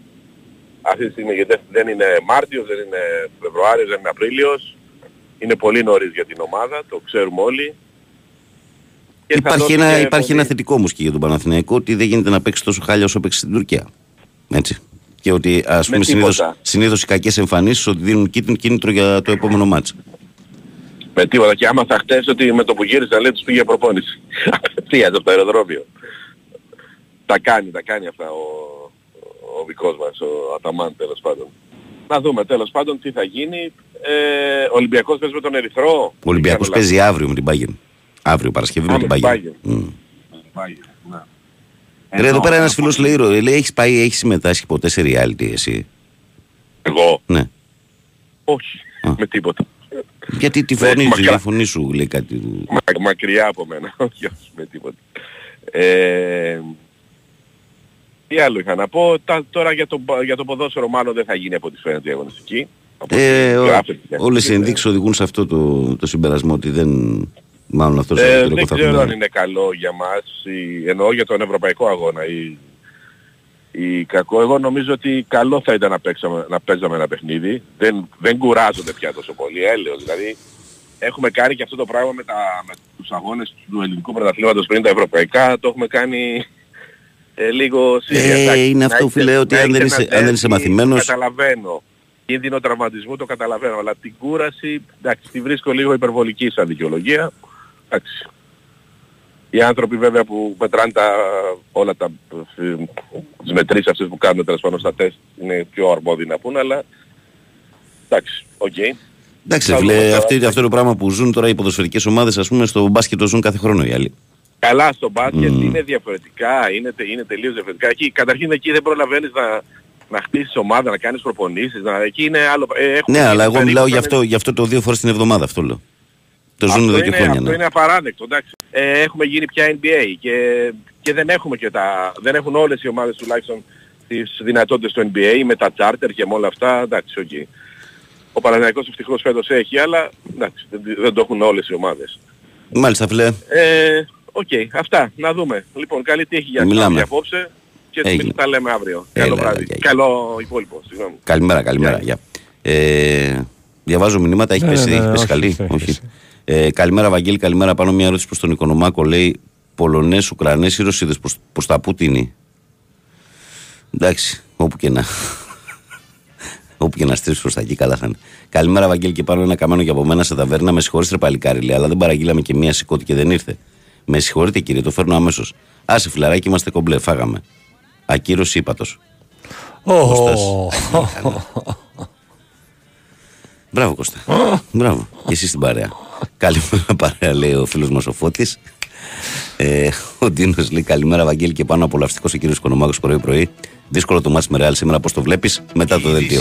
Αυτή τη στιγμή, γιατί δεν είναι Μάρτιος, δεν είναι Φεβρουάριος, δεν είναι Απρίλιος. Είναι πολύ νωρίς για την ομάδα, το ξέρουμε όλοι. Και θα Υπάρχει, δώσει ένα, και υπάρχει πολύ- ένα θετικό όμως και για τον Παναθηναϊκό ότι δεν γίνεται να παίξει τόσο χάλια όσο παίξει στην Τουρκία. Έτσι. Και ότι ας πούμε συνήθως, τίποτα. συνήθως οι κακές εμφανίσεις ότι δίνουν κίνητρο, κίνητρο για το επόμενο μάτς. Με τίποτα. Και άμα θα χτες ότι με το που γύρισα λέει τους πήγε προπόνηση. Απευθείας από το αεροδρόμιο. Τα κάνει, τα κάνει αυτά ο, ο δικός μας, ο Αταμάν τέλος πάντων. Να δούμε τέλος πάντων τι θα γίνει. Ε, ο Ολυμπιακός παίζει με τον Ερυθρό. Ο Ολυμπιακός Δεν κάνω παίζει αύριο με την Bayern. Αύριο Παρασκευή Α, με την με την Bayern. Μμ. λάθος. Ναι. Ρε, εδώ πέρα ένας φίλος λέει, ρε, λέει έχεις πάει, έχεις συμμετάσχει ποτέ σε reality εσύ; Εγώ; Ναι. Όχι. Α. Με τίποτα. Γιατί τη Ναι, φωνή, μακριά. η φωνή σου λέει κάτι. Μα, μακριά από μένα. Όχι, όχι, με τίποτα. Ε, τι άλλο είχα να πω; Τα, τώρα για το, για το ποδόσφαιρο μάλλον δεν θα γίνει από ό,τι φαίνεται η αγωνιστική. Από Ε, ό,τι ο- γράφεται και όλες οι αυτή. ενδείξεις οδηγούν σε αυτό το, το συμπερασμό ότι δεν... Μάλλον αυτός το Ε, Σαββατοκύριακο δεν θα ξέρω έχουμε. αν είναι καλό για μας, ή, εννοώ για τον ευρωπαϊκό αγώνα ή, ή κακό. Εγώ νομίζω ότι καλό θα ήταν να, παίξαμε, να παίζαμε ένα παιχνίδι. Δεν, δεν κουράζονται πια τόσο πολύ, έλεος. Δηλαδή έχουμε κάνει και αυτό το πράγμα με, τα, με τους αγώνες του ελληνικού πρωταθλήματος πριν τα ευρωπαϊκά. Το έχουμε κάνει ε, λίγο σύρια. Ε, Εντάξει, είναι να αυτό, έχετε- φίλε, ότι να αν δεν έχετε είσαι- ένα αν δεν είσαι derby, μαθημένος- Καταλαβαίνω. Κίνδυνο τραυματισμού το καταλαβαίνω, αλλά την κούραση, εντάξει, τη βρίσκω λίγο υπερβολική σαν δικαιολογία. Εντάξει. Οι άνθρωποι βέβαια που μετράνε τα, όλα τα, ε, τις μετρήσεις αυτές που κάνουν τέλος πάντων στα τεστ είναι πιο αρμόδιοι να πούνε, αλλά εντάξει, οκ. Εντάξει, Θα φίλε, δούμε τώρα. αυτή, αυτό το πράγμα που ζουν τώρα οι ποδοσφαιρικές ομάδες, ας πούμε, στο μπάσκετ το ζουν κάθε χρόνο οι άλλοι. Καλά στο μπάσκετ Μμμ. είναι διαφορετικά, είναι, τε- είναι τελείως διαφορετικά. Εκεί, καταρχήν εκεί δεν προλαβαίνεις να, να χτίσεις ομάδα, να κάνεις προπονήσεις, να, εκεί είναι άλλο. Ε, έχουμε Ναι, γίνει αλλά εγώ περίπου μιλάω σαν γι' αυτό, γι' αυτό το δύο φορές την εβδομάδα, αυτό λέω. Το ζουν αυτό εδώ και είναι, χρόνια. αυτό ναι. είναι απαράδεκτο, εντάξει. Ε, έχουμε γίνει πια NBA και, και δεν έχουμε και τα... δεν έχουν όλες οι ομάδες τουλάχιστον τις δυνατότητες του NBA με τα charter και με όλα αυτά, εντάξει, οκ. Ο Παναθηναϊκός ευτυχώς φέτος έχει, αλλά εντάξει, δεν, δεν το έχουν όλες οι ομάδες. Μάλιστα, φίλε. Ε, οκ, αυτά, να δούμε. Λοιπόν, καλή τύχη για Μιλάμε. για απόψε και Έγινε. εμείς τα λέμε αύριο. Έλα, Καλό έλα, βράδυ. γεια. Καλό υπόλοιπο, συγγνώμη. Καλημέρα, καλημέρα. Γεια. Ε, διαβάζω μηνύματα, έχεις Ναι, πέσει, ναι, έχεις ναι, πέσει όχι, καλή; όχι, Όχι. όχι. Ε, καλημέρα, Βαγγέλη, καλημέρα. Πάνω μια ερώτηση προς τον Οικονομάκο. Λέει Πολωνές, Ουκρανές ή Ρωσίδες προς, προς τα Πούτινη. Εντάξει, όπου και να. Όπου και να στρίψεις προς τα εκεί, καλά θα είναι. Καλημέρα, Βαγγέλη, και πάνω ένα καμένο για από μένα σε ταβέρνα. Με συγχωρείτε, ρε παλικάρι, λέει, αλλά δεν παραγγείλαμε και μία σηκώτη και δεν ήρθε. Με συγχωρείτε, κύριε, το φέρνω αμέσως. Άσε, φιλαράκι, είμαστε κομπλέ, φάγαμε. Ακύρωση ύπατος. Κώστας. Μπράβο, Κώστα. Μπράβο. Και εσύ στην παρέα. Καλημέρα, παρέα, λέει ο φίλος μας ο Φώτης. Ε, ο Ντίνος λέει καλημέρα, Βαγγέλη, και πάνω απολαυστικός ο κύριος Οικονομάκο πρωί-πρωί. Δύσκολο το μάτι με Ρεάλ σήμερα, πώς το βλέπεις, μετά το δελτίο.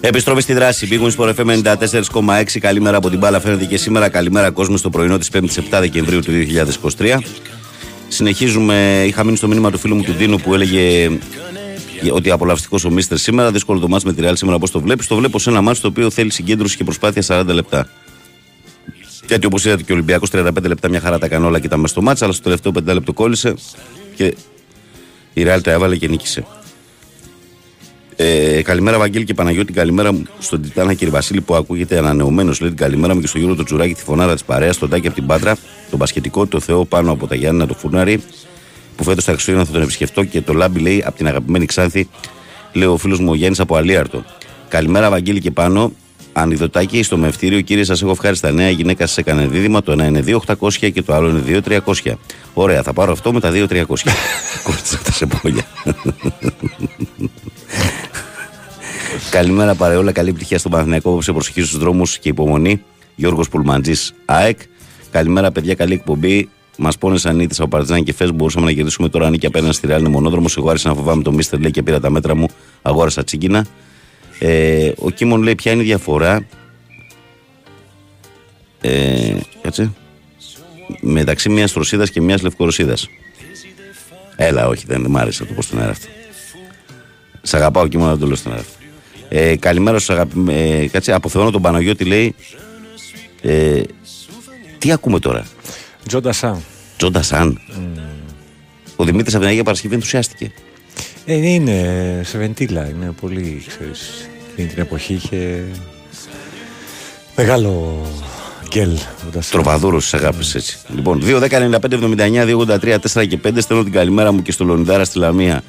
Επιστροφή στη δράση. Big Wings for FM 94,6. Καλημέρα από την μπάλα. Φαίνεται και σήμερα. Καλημέρα κόσμο στο πρωινό της 5η 7 Δεκεμβρίου του 2023. Συνεχίζουμε. Είχα μείνει στο μήνυμα του φίλου μου του Ντίνου που έλεγε ότι απολαυστικός ο Μίστερ σήμερα. Δύσκολο το μάτς με τη Real σήμερα όπως το βλέπεις. Το βλέπω σε ένα μάτς το οποίο θέλει συγκέντρωση και προσπάθεια 40 λεπτά. Γιατί όπως είδατε και ο Ολυμπιακός 35 λεπτά μια χαρά τα έκανε όλα και ήταν μέσα στο μάτς, αλλά στο τελευταίο 5 λεπτό κόλλησε. και η Ρεάλ τα έβαλε και νίκησε. Ε, καλημέρα, Βαγγέλη και Παναγιώτη. Καλημέρα μου στον Τιτάνα κύριε Βασίλη που ακούγεται ανανεωμένος. Λέει την καλημέρα μου και στο Γιώργο το Τσουράκι, τη φωνάρα της παρέας, τον Τάκη από την Πάτρα, τον Πασχετικό, το Θεό πάνω από τα Γιάννα, το Φούρναρη, που φέτος τα Χριστούγεννα θα τον επισκεφτώ και το Λάμπι λέει από την αγαπημένη Ξάνθη, λέει ο φίλος μου ο Γιάννης από Αλίαρτο. Καλημέρα, Βαγγέλη και πάνω. Ανιδωτάκι στο μευτήριο, κύριε, σας έχω ευχάριστα νέα. Η γυναίκα σας έκανε δίδυμα. Το ένα είναι 2.800 και το άλλο είναι 2.300. Ωραία, θα πάρω αυτό με τα 2.300. Κόστησα τα σεπόλια. Καλημέρα παρεόλα, καλή επιτυχία στον Παναθηναϊκό σε προσοχή στους δρόμους και υπομονή. Γιώργος Πουλμαντζής ΑΕΚ. Καλημέρα, παιδιά, καλή εκπομπή. Μας πόνεσαν ήδη από Παρτιζάν και Φέσ. Μπορούσαμε να κερδίσουμε τώρα νίκη απέναντι στη Ρεάλ. Είναι μονόδρομος. Εγώ άρχισα να φοβάμαι το Μίστερ λέει και πήρα τα μέτρα μου. Αγόρασα τσίγκινα. Ε, ο Κίμον λέει ποια είναι η διαφορά. Ε, κάτσε. Μεταξύ μιας τροσίδας και μιας λευκορωσίδας; Έλα, όχι, δεν μ' άρεσε να το πω στον αέρα αυτό. Σ' αγαπάω και μόνο να το λέω στον αέρα αυτό. Ε, καλημέρα στου αγαπημένου. Ε, κάτσε, αποθεώνω τον Παναγιώτη λέει. Ε, τι ακούμε τώρα; Τζόντα Σαν. Τζόντα Σαν. Ο Δημήτρης από την Αγία Παρασκευή ενθουσιάστηκε. Ε, είναι σε βεντίλα, είναι πολύ, ξέρεις, εκείνη την εποχή είχε μεγάλο γκέλ. Τζόντα Σαν. Τροπαδούρο της αγάπης έτσι. Λοιπόν, 2, 10, 95, 79, 283, 4 και 5. Στέλνω την καλημέρα μου και στο Λονιδάρα στη Λαμία.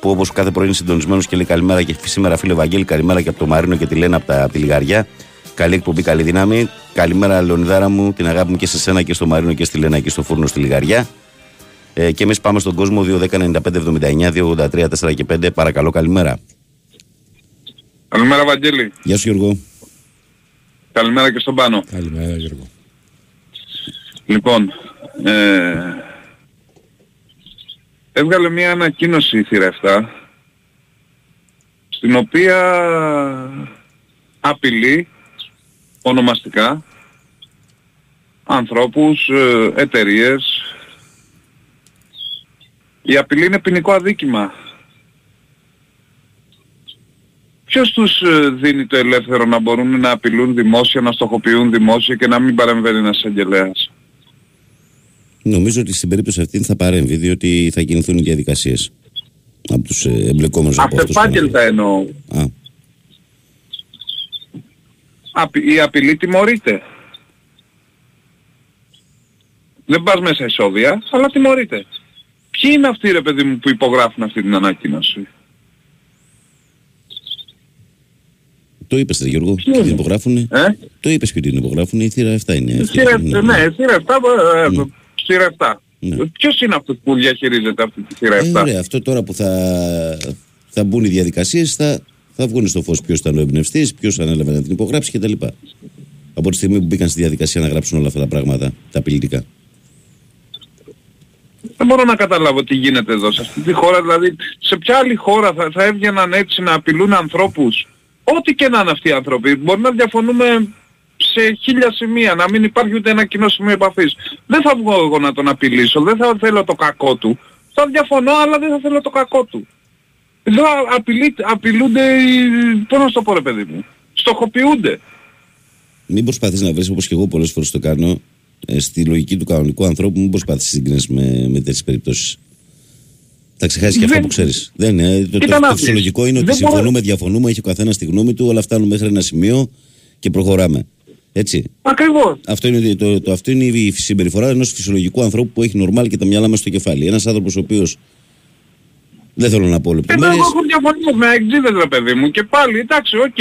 Που όπως κάθε πρωί είναι συντονισμένος και λέει καλημέρα και σήμερα φίλε Βαγγέλη, καλημέρα και από το Μαρίνο και τη Λένα από, τα, από τη Λιγαριά. Καλή εκπομπή, καλή δύναμη. Καλημέρα, Λεωνιδάρα μου, την αγάπη μου και σε σένα και στο Μαρίνο και στη Λένα και στο φούρνο στη Λιγαριά. Ε, και εμείς πάμε στον κόσμο 2, 10, 95, 79, 283, 4 και 5. Παρακαλώ, καλημέρα. Καλημέρα Βαγγέλη. Γεια σου, Γιώργο. Καλημέρα και στον Πάνο. Καλημέρα Γιώργο. Λοιπόν, ε, έβγαλε μια ανακοίνωση η θύρα 7 στην οποία απειλεί ονομαστικά ανθρώπους, ε, εταιρείες. Η απειλή είναι ποινικό αδίκημα. Ποιος τους ε, δίνει το ελεύθερο να μπορούν να απειλούν δημόσια, να στοχοποιούν δημόσια και να μην παρεμβαίνει ένας αγγελέας. Νομίζω ότι στην περίπτωση αυτή θα παρέμβει, διότι θα κινηθούν οι διαδικασίες από τους εμπλεκόμενους από αυτούς που Αυτεπάγγελτα εννοώ. Α, Απει- η απειλή τιμωρείται. Δεν πας μέσα εισόδια, αλλά τιμωρείται. Ποιοι είναι αυτοί ρε παιδί μου που υπογράφουν αυτή την ανακοίνωση; το είπες, Γιώργο. Ποιο Και την είναι; υπογράφουν. Ε; Το είπες και την υπογράφουν. Η θύρα 7 είναι. αυτή. Σειρά, Ναι, ναι, σειρά 7, ε, Ναι. Σειρά 7. Ναι. Ποιος είναι αυτός που διαχειρίζεται αυτή τη σειρά Ε, 7. ωραία, αυτό τώρα που θα, θα μπουν οι διαδικασίες θα, θα βγουν στο φως ποιος ήταν ο εμπνευστής, ποιος ανέλαβε να την υπογράψει κτλ. Από τη στιγμή που μπήκαν στη διαδικασία να γράψουν όλα αυτά τα πράγματα, τα απειλητικά. Δεν μπορώ να καταλάβω τι γίνεται εδώ σε αυτή τη χώρα. Δηλαδή, σε ποια άλλη χώρα θα, θα έβγαιναν έτσι να απειλούν ανθρώπους; Ό,τι και να είναι αυτοί οι άνθρωποι. Μπορεί να διαφωνούμε σε χίλια σημεία, να μην υπάρχει ούτε ένα κοινό σημείο επαφής. Δεν θα βγω εγώ να τον απειλήσω, δεν θα θέλω το κακό του. Θα διαφωνώ, αλλά δεν θα θέλω το κακό του. Εδώ απειλεί, απειλούνται, οι- πώς να σου το πω ρε παιδί μου, στοχοποιούνται. Μην προσπαθείς να βρεις όπως και εγώ πολλές φορές το κάνω ε, στη λογική του κανονικού ανθρώπου, μην προσπαθείς να συγκρίνεις με, με τέτοιες περιπτώσεις. Θα ξεχάσεις και αυτό Δεν- που ξέρεις. Δεν είναι. Το, Κοίτα το, να το δεις. φυσιολογικό είναι ότι Δεν μπορώ- συμφωνούμε, διαφωνούμε, έχει ο καθένας τη γνώμη του, όλα φτάνουν μέχρι ένα σημείο και προχωράμε. Έτσι. Ακριβώς. Αυτό είναι, το, το, αυτό είναι η συμπεριφορά ενός φυσιολογικού ανθρώπου που έχει νορμάλ και τα μυαλά μέσα στο κεφάλι. Ένας άνθρωπος ο οποίος. Δεν θέλω να πω Εδώ λεπτομέρειες. εγώ έχω διαφωνίες με εξήδες ρε παιδί μου και πάλι εντάξει οκ,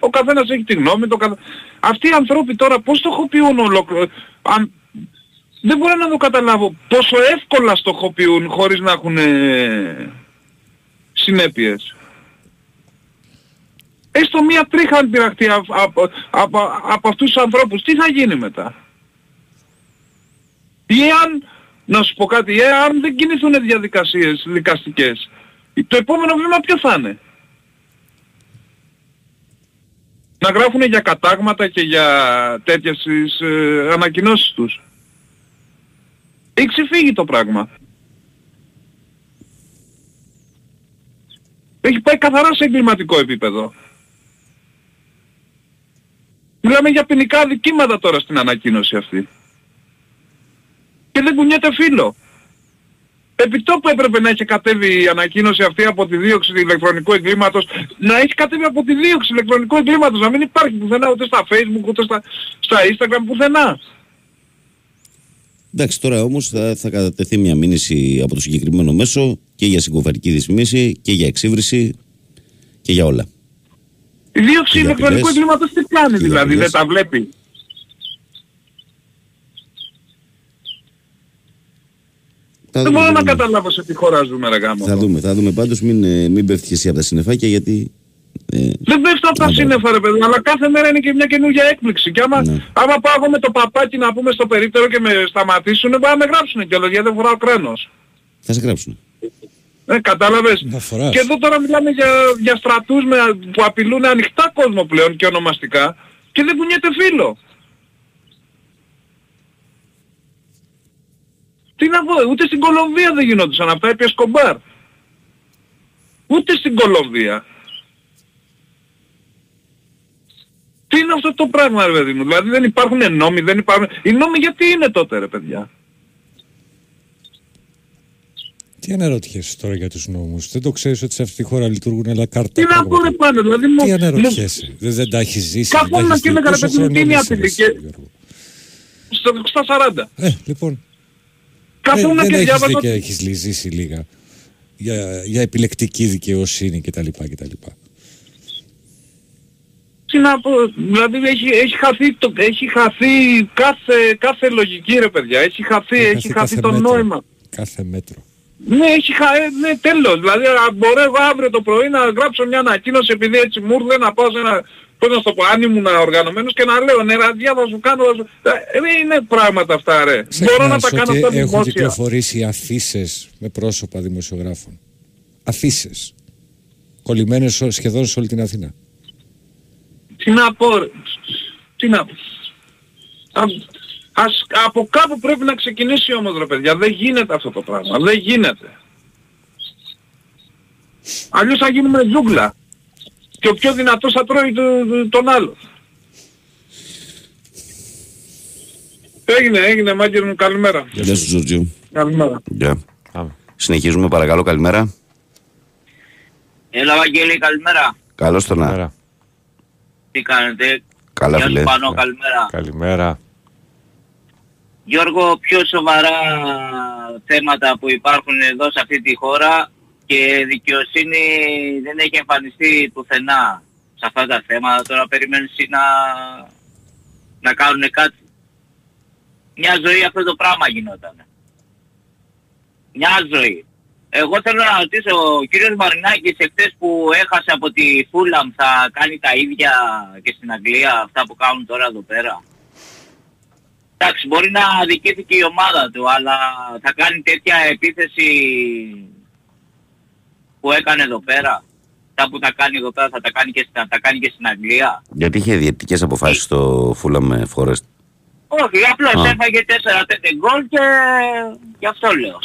ο καθένας έχει τη γνώμη του. καθ- Αυτοί οι άνθρωποι τώρα πώς στοχοποιούν ολόκληρο. Αν... Δεν μπορώ να το καταλάβω πόσο εύκολα στοχοποιούν χωρίς να έχουν ε, συνέπειες. Έστω μία τρίχα αν πειραχτεί από, από, από, από αυτούς τους ανθρώπους, τι θα γίνει μετά; Ή αν, να σου πω κάτι, ε, αν δεν κινηθούν διαδικασίες δικαστικές, το επόμενο βήμα ποιο θα είναι; Να γράφουν για κατάγματα και για τέτοιες τις ε, ανακοινώσεις τους. Έχει ξεφύγει το πράγμα. Έχει πάει καθαρά σε εγκληματικό επίπεδο. Μιλάμε για ποινικά δικήματα τώρα στην ανακοίνωση αυτή. Και δεν κουνιέται φίλο. Επί τόπου έπρεπε να έχει κατέβει η ανακοίνωση αυτή από τη δίωξη ηλεκτρονικού εγκλήματος, να έχει κατέβει από τη δίωξη ηλεκτρονικού εγκλήματος, να μην υπάρχει πουθενά ούτε στα facebook ούτε στα, στα instagram πουθενά. Εντάξει, τώρα όμως θα, θα κατατεθεί μια μήνυση από το συγκεκριμένο μέσο και για συγκοφαρική δυσμίση και για εξύβριση και για όλα. Η δίωξη Και για ηλεκτρονικού απειλές. εγκλήματος τι κάνει Και για δηλαδή, απειλές. δεν τα βλέπει; Θα Δεν δούμε, μπορώ θα να δούμε. καταλάβω σε τι χώρα ζούμε ρε γάμο. Θα δούμε, θα δούμε πάντως μην, ε, μην πέφτει και εσύ από τα συννεφάκια γιατί ε, Δεν πέφτω από τα Άντε. σύννεφα ρε παιδί, αλλά κάθε μέρα είναι και μια καινούργια έκπληξη. Και άμα, Ναι. άμα πάω εγώ με το παπάκι να πούμε στο περίπτερο και με σταματήσουν, μπορεί να με γράψουν κιόλας γιατί δεν φοράω κράνος. θα σε γράψουν. Ε, κατάλαβες. Να φοράς. Και εδώ τώρα μιλάμε για, για στρατούς με, που απειλούν ανοιχτά κόσμο πλέον και ονομαστικά και δεν κουνιέται φίλο. Τι να πω, ούτε στην Κολομβία δεν γινόντουσαν αυτά, έπιε σκομπάρ. Ούτε στην Κολομβία. Τι είναι αυτό το πράγμα ρε παιδί μου, δηλαδή δεν υπάρχουν νόμοι, δεν υπάρχουν... Οι νόμοι γιατί είναι τότε ρε παιδιά; Τι αναρωτιέσαι τώρα για τους νόμους; Δεν το ξέρεις ότι σε αυτή τη χώρα λειτουργούν αλλά κάρτα. Τι να πω ρε πάνω, δηλαδή μου... Τι μου- αναρωτιέσαι; Δεν, δεν τα έχεις ζήσει. δεν τα Καθόμουν έχεις και δει. έλεγα, ρε Πόσο παιδί μου, τι χρονών είναι είσαι, απειλή εσύ, και- Γιώργο; στο, στα 40. Ε, λοιπόν. Καθόμουν δεν και δεν έχεις δει διάβαζα... και έχεις λυ- ζήσει λίγα. Για, για επιλεκτική δικαιοσύνη κτλ. κτλ. Τι να πω, δηλαδή έχει, έχει, χαθεί, το, έχει χαθεί κάθε, κάθε λογική ρε παιδιά, έχει χαθεί, έχει, χαθεί χαθεί κάθε το μέτρο. νόημα. Κάθε μέτρο. Ναι, έχει χα... ε, ναι, τέλος. Δηλαδή α, μπορώ εγώ αύριο το πρωί να γράψω μια ανακοίνωση επειδή έτσι μου ήρθε να πάω σε ένα... Πώς να στο πω, αν ήμουν οργανωμένος και να λέω νεραδιά θα σου κάνω... Θα σου... Ε, δεν είναι πράγματα αυτά ρε. μπορώ να Ξεχνάς τα κάνω ότι αυτά έχουν δημόσια. κυκλοφορήσει αφήσεις με πρόσωπα δημοσιογράφων. Αφήσεις. Κολλημένες σο- σχεδόν σε όλη την Αθήνα. Τι να πω ρε. Τι να πω. Α, ας, από κάπου πρέπει να ξεκινήσει όμως ρε παιδιά. Δεν γίνεται αυτό το πράγμα. Δεν γίνεται. Αλλιώς θα γίνουμε ζούγκλα. Και ο πιο δυνατός θα τρώει το- τον άλλο. Έγινε, έγινε μάγκερ μου. Καλημέρα. Γεια σου Τζορτζίου. Καλημέρα. Γεια. Πάμε. Συνεχίζουμε παρακαλώ καλημέρα. Έλα Βαγγέλη, καλημέρα. Καλώς τον να. Καλημέρα. Τι κάνετε; Καλά Γεια σου φίλε. Πανώ, καλημέρα. Καλημέρα. Γιώργο, πιο σοβαρά θέματα που υπάρχουν εδώ σε αυτή τη χώρα και δικαιοσύνη δεν έχει εμφανιστεί πουθενά σε αυτά τα θέματα. Τώρα περιμένεις εσύ να, να κάνουν κάτι. Μια ζωή αυτό το πράγμα γινόταν. Μια ζωή. Εγώ θέλω να ρωτήσω, ο κύριος Μαρινάκης εχθές που έχασε από τη Φούλαμ θα κάνει τα ίδια και στην Αγγλία αυτά που κάνουν τώρα εδώ πέρα; Εντάξει, μπορεί να αδικήθηκε η ομάδα του, αλλά θα κάνει τέτοια επίθεση που έκανε εδώ πέρα. Τα που τα κάνει εδώ πέρα θα τα κάνει και, στην- τα κάνει και στην Αγγλία. Γιατί είχε διαιτητικές αποφάσεις στο Fulham Forest; Όχι, απλώς Α. έφαγε 4-5 γκολ και γι' αυτό λέω.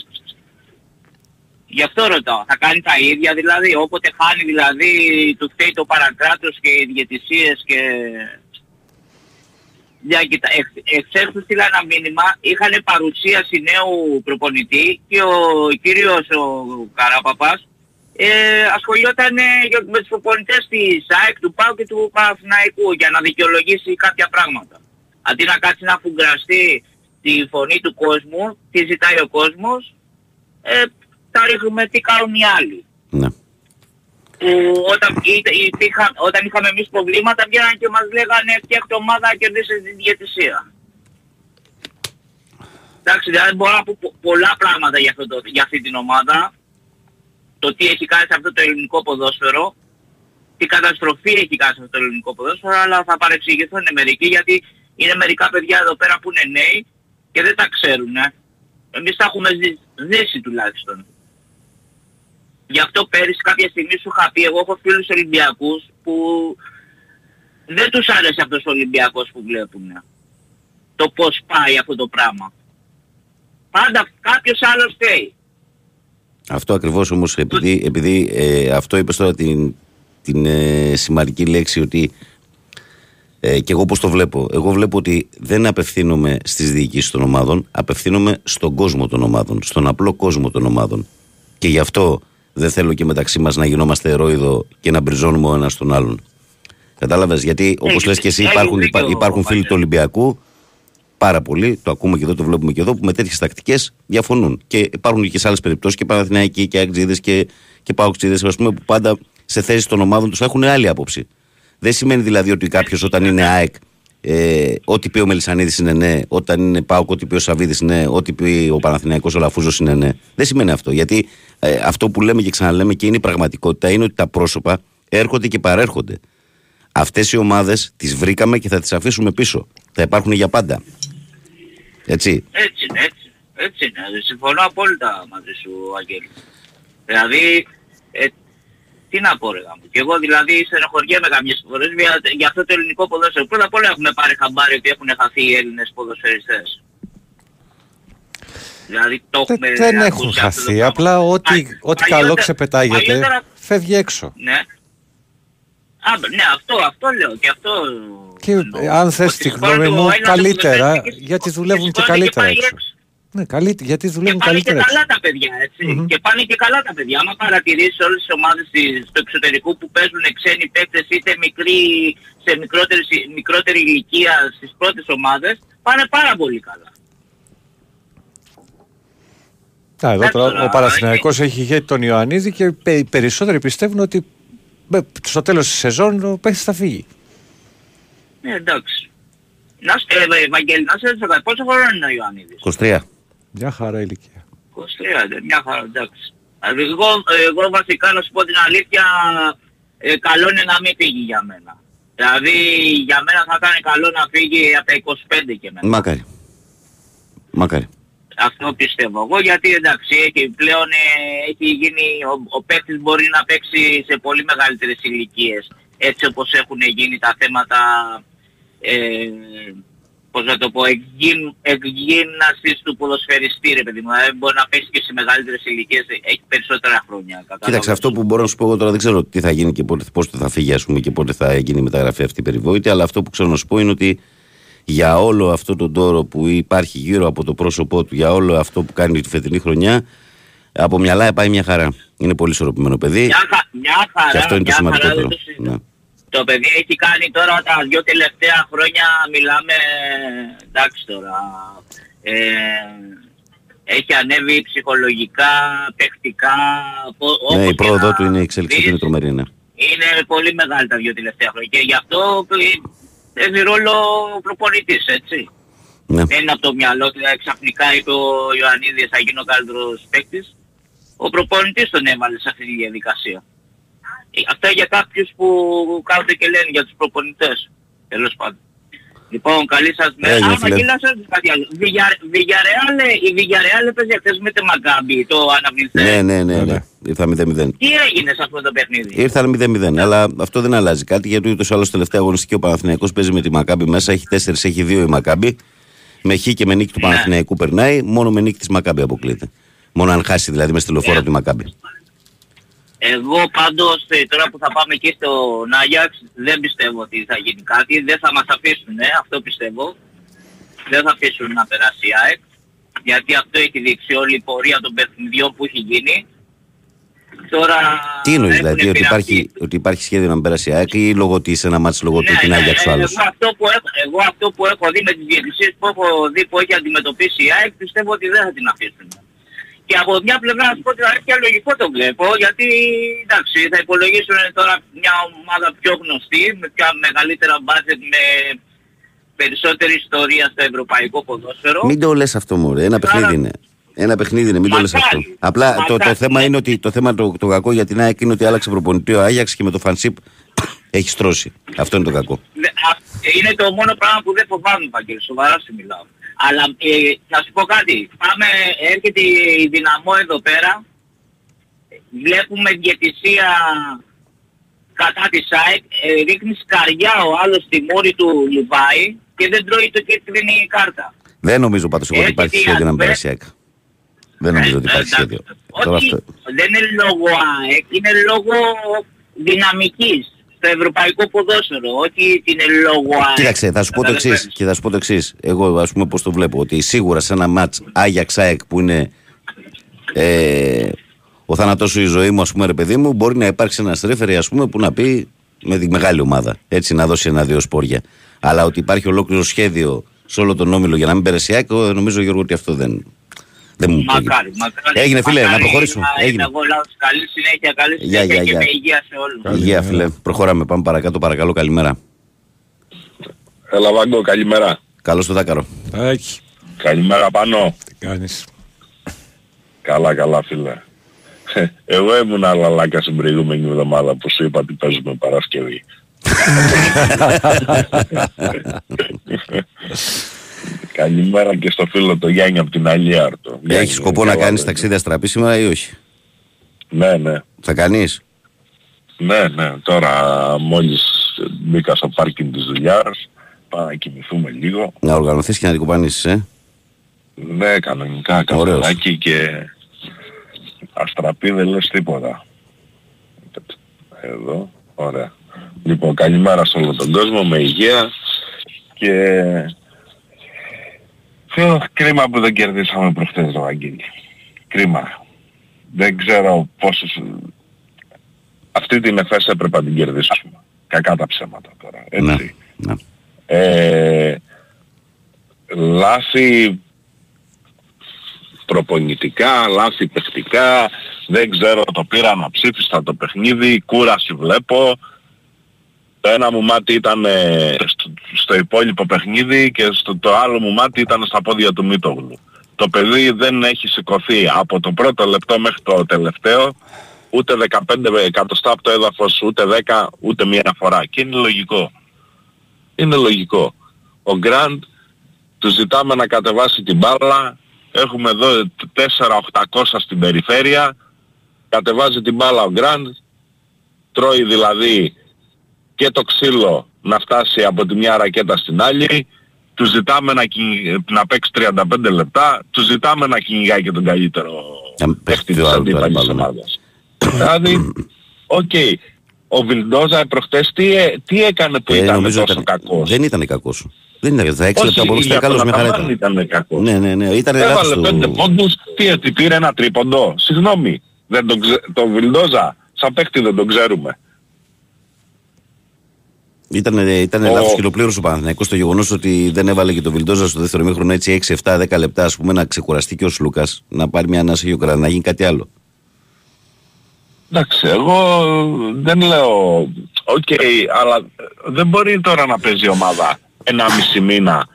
Γι' αυτό ρωτάω. Θα κάνει τα ίδια δηλαδή, όποτε χάνει δηλαδή του φταίει το παρακράτος και οι διαιτησίες και... Για κοίτα, εχ- εχθές του στείλα ένα μήνυμα, είχαν παρουσίαση νέου προπονητή και ο κύριος ο Καράπαπας ε, ασχολιόταν ε, για- με τους προπονητές της ΑΕΚ, του ΠΑΟ και του Παναθηναϊκού για να δικαιολογήσει κάποια πράγματα. Αντί να κάτσει να φουγκραστεί τη φωνή του κόσμου, τι ζητάει ο κόσμος, ε, τα ρίχνουμε τι κάνουν οι άλλοι. Ναι. Που όταν, είτε- υπήρχαν, όταν είχαμε εμείς προβλήματα βγαίναν και μας λέγανε φτιάχτε ομάδα να κερδίσει τη διαιτησία. Εντάξει, δηλαδή μπορώ να πω πο- πολλά πράγματα για, αυτό το, για αυτή την ομάδα. Το τι έχει κάνει σε αυτό το ελληνικό ποδόσφαιρο. Τι καταστροφή έχει κάνει σε αυτό το ελληνικό ποδόσφαιρο. Αλλά θα παρεξηγηθούν μερικοί γιατί είναι μερικά παιδιά εδώ πέρα που είναι νέοι και δεν τα ξέρουν. Ε. Εμείς τα έχουμε ζη- ζήσει τουλάχιστον. Γι' αυτό πέρυσι κάποια στιγμή σου είχα πει, εγώ έχω φίλους Ολυμπιακούς που δεν τους άρεσε αυτός ο Ολυμπιακός που βλέπουν. Το πώς πάει αυτό το πράγμα. Πάντα κάποιος άλλος θέλει. Αυτό ακριβώς όμως επειδή, επειδή ε, αυτό είπες τώρα την, την ε, σημαντική λέξη ότι Ε, και εγώ πώς το βλέπω. Εγώ βλέπω ότι δεν απευθύνομαι στις διοικήσεις των ομάδων, απευθύνομαι στον κόσμο των ομάδων, στον απλό κόσμο των ομάδων. Και γι' αυτό δεν θέλω και μεταξύ μας να γινόμαστε ερόιδο και να μπριζώνουμε ο ένας τον άλλον. Κατάλαβες, γιατί όπως λες και εσύ, υπάρχουν, υπά- υπάρχουν φίλοι του Ολυμπιακού πάρα πολλοί, το ακούμε και εδώ, το βλέπουμε και εδώ, που με τέτοιες τακτικές διαφωνούν. Και υπάρχουν και σε άλλες περιπτώσεις και Παναθηναϊκοί και Αγτζίδε και, και Παοξίδες, ας πούμε, που πάντα σε θέσεις των ομάδων τους έχουν άλλη άποψη. Δεν σημαίνει δηλαδή ότι κάποιος όταν είναι ΑΕΚ, ε, ό,τι πει ο Μελισανίδης είναι ναι, όταν είναι ΠΑΟΚ, ό,τι πει ο Σαββίδης είναι, ό,τι πει ο Παναθηναϊκός ο Λαφούζος είναι ναι. Δεν σημαίνει αυτό. Γιατί ε, αυτό που λέμε και ξαναλέμε και είναι η πραγματικότητα είναι ότι τα πρόσωπα έρχονται και παρέρχονται. Αυτές οι ομάδες τις βρήκαμε και θα τις αφήσουμε πίσω. Θα υπάρχουν για πάντα. Έτσι. Έτσι είναι, έτσι. Έτσι είναι. Συμφωνώ απόλυτα μαζί σου, Αγγέλη. Δηλαδή, ε, τι να πω ρε γάμο. Και εγώ δηλαδή στενοχωριέμαι κάποιες φορές για, για αυτό το ελληνικό ποδόσφαιρο. Πρώτα απ' όλα έχουμε πάρει χαμπάρι ότι έχουν χαθεί οι Έλληνες ποδοσφαιριστές. Δηλαδή το έχουμε Δεν, δεν ακούσει έχουν αυτό το χαθεί. πράγμα. Απλά ό,τι, Παλι- ό,τι παλιότερα- καλό ξεπετάγεται παλιότερα- φεύγει έξω. Ναι. Α, ναι, αυτό, αυτό λέω και αυτό... Και εννοώ. ε, αν θες Ότι τη σηκώνεται γνώμη ο μου, Έλληνας καλύτερα, ποδοσφαιριστής γιατί δουλεύουν και σηκώνεται καλύτερα πάει έξω. Ναι, καλύ- γιατί δουλεύουν και πάνε και καλύτερα έξω. καλά τα παιδιά, έτσι. Και πάνε και καλά τα παιδιά. Άμα παρατηρήσεις όλες τις ομάδες της- του εξωτερικού που παίζουν ξένοι παίκτες είτε μικροί, σε μικρότερη, μικρότερη ηλικία στις πρώτες ομάδες, πάνε πάρα πολύ καλά. Α, εδώ Εντάξει, τώρα τώρα, ο Παναθηναϊκός έχει ηγέτη τον Ιωαννίδη και πε- οι περισσότεροι πιστεύουν ότι ε, στο τέλος της σεζόν ο παίχτης θα φύγει. Ναι, εντάξει. Να σου, ε, Ευαγγέλη, να σε ρωτήσω κάτι. πόσο χρόνο είναι ο Ιωαννίδης; 23. Μια χαρά ηλικία. 23, δεν, μια χαρά, εντάξει. Δηλαδή, εγώ, εγώ βασικά να σου πω την αλήθεια, ε, καλό είναι να μην φύγει για μένα. Δηλαδή για μένα θα ήταν καλό να φύγει από τα 25 και μετά. Μακάρι. Μακάρι. Αυτό πιστεύω εγώ γιατί εντάξει έχει, πλέον ε, έχει γίνει, ο, ο παίκτης μπορεί να παίξει σε πολύ μεγαλύτερες ηλικίες έτσι όπως έχουν γίνει τα θέματα ε, πώς να το πω, εκγύν, εκγύμνασης του ποδοσφαιριστή ρε παιδί μου. Δηλαδή μπορεί να παίξει και σε μεγαλύτερες ηλικίες, έχει περισσότερα χρόνια. κατάλαβες. Κοίταξε, αυτό που μπορώ να σου πω εγώ τώρα δεν ξέρω τι θα γίνει και πότε, πώς θα φύγει ας πούμε, και πότε θα γίνει η μεταγραφή αυτή η περιβόητη, αλλά αυτό που ξέρω να σου πω είναι ότι για όλο αυτό τον τόρο που υπάρχει γύρω από το πρόσωπό του, για όλο αυτό που κάνει τη φετινή χρονιά, από μυαλά πάει μια χαρά. Είναι πολύ ισορροπημένο παιδί Μια, χα, μια χαρά, και αυτό είναι το μια χαρά, σημαντικότερο. δεν το συζητώ. Ναι. Το παιδί έχει κάνει τώρα τα δυο τελευταία χρόνια, μιλάμε, εντάξει τώρα, ε, έχει ανέβει ψυχολογικά, παιχτικά. πο- Ναι, όπως η και πρόοδο να του είναι η εξέλιξη του είναι δεις, τρομερή. Ναι. Είναι πολύ μεγάλη τα δύο τελευταία χρόνια και γι' αυτό ε, παίζει ρόλο ο προπονητής, έτσι. Ναι. Δεν είναι από το μυαλό του, δηλαδή, ξαφνικά είπε ο Ιωαννίδης θα γίνω καλύτερος παίκτης. Ο προπονητής τον έβαλε σε αυτή τη διαδικασία. Ε, Αυτά για κάποιους που κάθονται και λένε για τους προπονητές. Τέλος πάντων. Λοιπόν, καλή σας μέρα. Έγινε, Α, φίλε. Βαγγέλη, να σας ρωτήσω κάτι άλλο. Βιγια- Βιγιαρεάλ, η Βιγιαρεάλ έπαιζε χθες με τη Μακάμπη, το αναβληθέ. ναι, ναι, ναι, ναι. Ήρθα 0-0. Τι έγινε σε αυτό το παιχνίδι; Ήρθαν 0-0, αλλά αυτό δεν αλλάζει κάτι γιατί ούτως ή άλλως τελευταία αγωνιστική ο Παναθηναϊκός παίζει με τη Μακάμπη μέσα. Έχει 4, έχει 2 η Μακάμπη. Με χ και με νίκη του Ναι. Παναθηναϊκού περνάει. Μόνο με νίκη της Μακάμπη αποκλείεται. Μόνο αν χάσει δηλαδή μες στελοφόρο από τη Μακάμπη. Εγώ πάντως ε, τώρα που θα πάμε εκεί στο Νάγιαξ δεν πιστεύω ότι θα γίνει κάτι. Δεν θα μας αφήσουν, ε, αυτό πιστεύω. Δεν θα αφήσουν να περάσει η ΑΕΚ. Γιατί αυτό έχει δείξει όλη η πορεία των παιχνιδιών που έχει γίνει. Τώρα Τι εννοείς έχουν δηλαδή, ότι πειραχτεί. υπάρχει, ότι υπάρχει σχέδιο να μην περάσει η ΑΕΚ ή λόγω ότι σε ένα μάτι λόγω του Ναι, την ναι, Άγιαξ ο ε, άλλος; εγώ, αυτό που έχω, εγώ αυτό που έχω δει με τις διαιτησίες που έχω δει που έχει αντιμετωπίσει η ΑΕΚ πιστεύω ότι δεν θα την αφήσουν. Και από μια πλευρά να σου πω την αλήθεια λογικό το βλέπω γιατί εντάξει θα υπολογίσουν τώρα μια ομάδα πιο γνωστή με πια μεγαλύτερα μπάτζετ με περισσότερη ιστορία στο ευρωπαϊκό ποδόσφαιρο. Μην το λες αυτό, Μωρέ. Ένα Άρα- παιχνίδι είναι. Ένα παιχνίδι είναι, μην το λες Μακάρι. αυτό. Απλά το, το Μακάρι, θέμα ναι. είναι ότι το θέμα το, το κακό για την ΑΕΚ είναι ότι άλλαξε προπονητή ο Άγιαξ και με το φανσίπ έχει στρώσει. Αυτό είναι το κακό. Δε- α- Είναι το μόνο πράγμα που δεν φοβάμαι, Παγγέλη, σοβαρά σου μιλάω. Αλλά ε, θα σου πω κάτι. Πάμε, έρχεται η δυναμό εδώ πέρα. Βλέπουμε διαιτησία κατά της ΣΑΕΚ. Ε, ρίχνεις σκαριά ο άλλος στη μούρη του Λιβάη και δεν τρώει το κίτρινη κάρτα. Δεν νομίζω πάντως εγώ ότι Έρχεται υπάρχει η σχέδιο να μην Ατβέ- περάσει η ΑΕΚ. Δεν νομίζω ότι Ε, υπάρχει εντάξει. σχέδιο. Τώρα Όχι, αυτό. δεν είναι λόγω ΑΕΚ, είναι λόγω δυναμικής. Στο ευρωπαϊκό ποδόσφαιρο, όχι την λόγω ΑΕΚ. Κοίταξε, θα σου πω το εξής. Καταλαβαίνεις. Και θα σου πω το εξής. Εγώ, ας πούμε, πώς το βλέπω. Ότι σίγουρα σε ένα ματ Άγιαξ ΑΕΚ που είναι ε, ο θάνατός σου η ζωή μου, ας πούμε, ρε παιδί μου, μπορεί να υπάρξει ένας ρέφερη, ας πούμε, που να πει με τη μεγάλη ομάδα. Έτσι, να δώσει ένα-δύο σπόρια. Αλλά ότι υπάρχει ολόκληρο σχέδιο σε όλο τον όμιλο για να μην πέρασε η ΑΕΚ, εγώ νομίζω, Γιώργο, ότι αυτό δεν, δεν μου πρόκειται. Μακάρι, μακάρι. Έγινε, φίλε, να μακάρι προχωρήσουμε. να Έγινε. είναι εγώ λάθος. Καλή συνέχεια, καλή Γεια, συνέχεια γεια, και γεια. με υγεία σε όλους. Υγεία, φίλε. Προχωράμε. Πάμε παρακάτω, παρακαλώ. Καλημέρα. Έλα Βάγκο, καλημέρα. Καλώς το δάκαρο. Τάκι, Καλημέρα πάνω. τι κάνεις; Καλά, καλά φίλε. Εγώ ήμουν αλαλάκα στην προηγούμενη εβδομάδα που σου είπα ότι παίζουμε Παρασκευή. Καλημέρα και στο φίλο το Γιάννη από την Αλιάρτο. Έχεις σκοπό να κάνεις ταξίδια στραπή σήμερα ή όχι; Ναι, ναι. Θα κάνεις; Ναι, ναι. Τώρα μόλις μπήκα στο πάρκινγκ της δουλειάς, πάμε να κοιμηθούμε λίγο. Να οργανωθείς και να την κουπανίσεις, ε; Ναι, κανονικά, Ωραίος. καφεδάκι και αστραπή δεν λες τίποτα. Εδώ, ωραία. Λοιπόν, καλημέρα σε όλο τον κόσμο, με υγεία και... Θεό, κρίμα που δεν κερδίσαμε προχτές το Βαγγέλη. Κρίμα. Δεν ξέρω πόσους... Αυτή την εφέση έπρεπε να την κερδίσουμε. Κακά τα ψέματα τώρα, έτσι. Ναι. Ε, λάθη προπονητικά, λάθη παιχτικά, δεν ξέρω, το πήραν αψήφιστα το παιχνίδι, κούραση βλέπω. Το ένα μου μάτι ήταν ε, στο, στο υπόλοιπο παιχνίδι και στο, το άλλο μου μάτι ήταν στα πόδια του Μίτογλου. Το παιδί δεν έχει σηκωθεί από το πρώτο λεπτό μέχρι το τελευταίο ούτε 15 εκατοστά από το έδαφος, ούτε 10, ούτε μία φορά. Και είναι λογικό. Είναι λογικό. Ο Γκραντ του ζητάμε να κατεβάσει την μπάλα. Έχουμε εδώ 4-800 στην περιφέρεια. Κατεβάζει την μπάλα ο Γκραντ. Τρώει δηλαδή και το ξύλο να φτάσει από τη μια ρακέτα στην άλλη. Τους ζητάμε να, κυνη- να παίξει 35 λεπτά. Τους ζητάμε να κυνηγάει και τον καλύτερο Να παίχτη παίχτη το της άλλο αντίπαλης το άλλο, ναι. ομάδας. Δηλαδή, οκ. Ο Βιλντόζα προχτές τι, ε- τι έκανε που Ε, ήταν νομίζω τόσο ήταν, κακός; δεν ήταν κακός. Δεν ήταν. Τα 6 Όχι, λεπτά μπορούσε να για ήταν καλός τον μια χαρά Αταμάν ήταν. ήταν κακός. Ναι, ναι, ναι. Ήταν Έβαλε λάθος πέντε του. πόντους, τι έτσι πήρε ένα τρίποντο. Συγγνώμη, δεν τον ξε... το Βιλντόζα σαν παίχτη δεν τον ξέρουμε. Ήταν, ήταν Ο- λάθος και ολοκλήρωσε ο Παναθηναϊκός το γεγονός ότι δεν έβαλε και το Βιλντόζα στο δεύτερο μήχρονο έτσι 6-7-10 λεπτά, ας πούμε, να ξεκουραστεί και ο Σλούκας, να πάρει μια ανάσα γιοκρά, να γίνει κάτι άλλο. Εντάξει, εγώ δεν λέω, οκ, αλλά δεν μπορεί τώρα να παίζει η ομάδα ένα μισή μήνα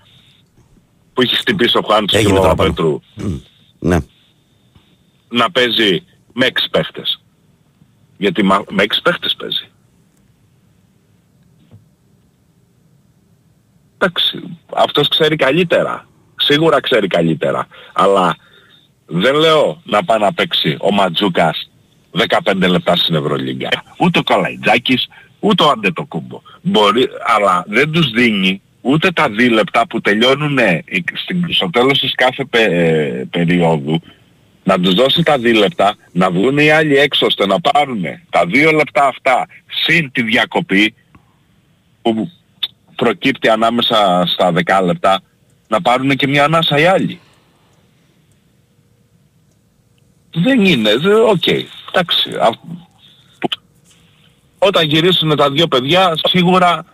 που έχει χτυπήσει ο Χουάντσο και Έγινε ο τώρα πάνω. Παπαπέτρου Ναι. να παίζει με έξι παίχτες. Γιατί μα- με έξι παίχτες παίζει. Εντάξει, αυτός ξέρει καλύτερα. Σίγουρα ξέρει καλύτερα. Αλλά δεν λέω να πάει να παίξει ο Ματζούκας 15 λεπτά στην Ευρωλίγκα. Ούτε ο Καλαϊτζάκης, ούτε ο Αντετοκούμπο. Μπορεί, αλλά δεν τους δίνει ούτε τα δύο λεπτά που τελειώνουν στο τέλος της κάθε πε- περίοδου να τους δώσει τα δύο λεπτά, να βγουν οι άλλοι έξω ώστε να πάρουν τα δύο λεπτά αυτά συν τη διακοπή που προκύπτει ανάμεσα στα 10 λεπτά να πάρουν και μια ανάσα οι άλλοι. Δεν είναι, δε- οκ, εντάξει. α- Όταν γυρίσουν τα δύο παιδιά σίγουρα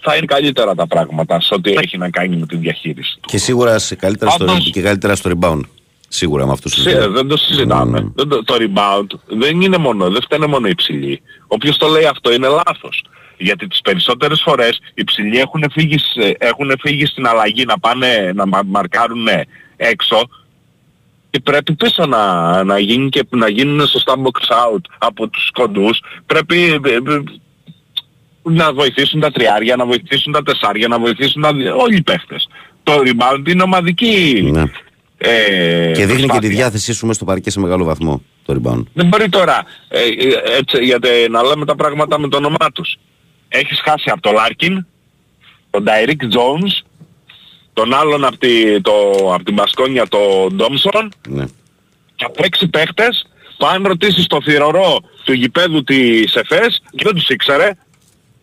θα είναι καλύτερα τα πράγματα σε ό,τι έχει να κάνει με τη διαχείριση του. Και σίγουρα σε καλύτερα στο, Πάντως- και καλύτερα στο rebound. Σίγουρα με αυτούς τους Σι- δεν το συζητάμε. Δεν το, το rebound δεν είναι μόνο, δεν φταίνε μόνο οι ψηλοί. Όποιος το λέει αυτό είναι λάθος. Γιατί τις περισσότερες φορές οι ψηλοί έχουν φύγει, σε- έχουν φύγει στην αλλαγή να πάνε να μα- μαρκάρουν έξω και πρέπει πίσω να, να, γίνει και, να γίνουν σωστά box out από τους κοντούς. Πρέπει ε, ε, να βοηθήσουν τα τριάρια, να βοηθήσουν τα τεσσάρια, να βοηθήσουν τα, δι- όλοι οι παίχτες. Το rebound είναι ομαδική Ναι. ε, Και δείχνει και τη προσπάθεια. διάθεσή σου μέσα στο παρκέ σε μεγάλο βαθμό το rebound. Δεν μπορεί τώρα, ε, ε, έτσι, γιατί να λέμε τα πράγματα με το όνομά τους. Έχεις χάσει από τον Λάρκιν, τον Ταϊρίκ Jones, τον άλλον από, τη, το, από την Μπασκόνια, τον Τόμπσον, Ναι. και από έξι παίχτες που αν ρωτήσεις το θυρωρό του γηπέδου της Εφές, και δεν τους ήξερε,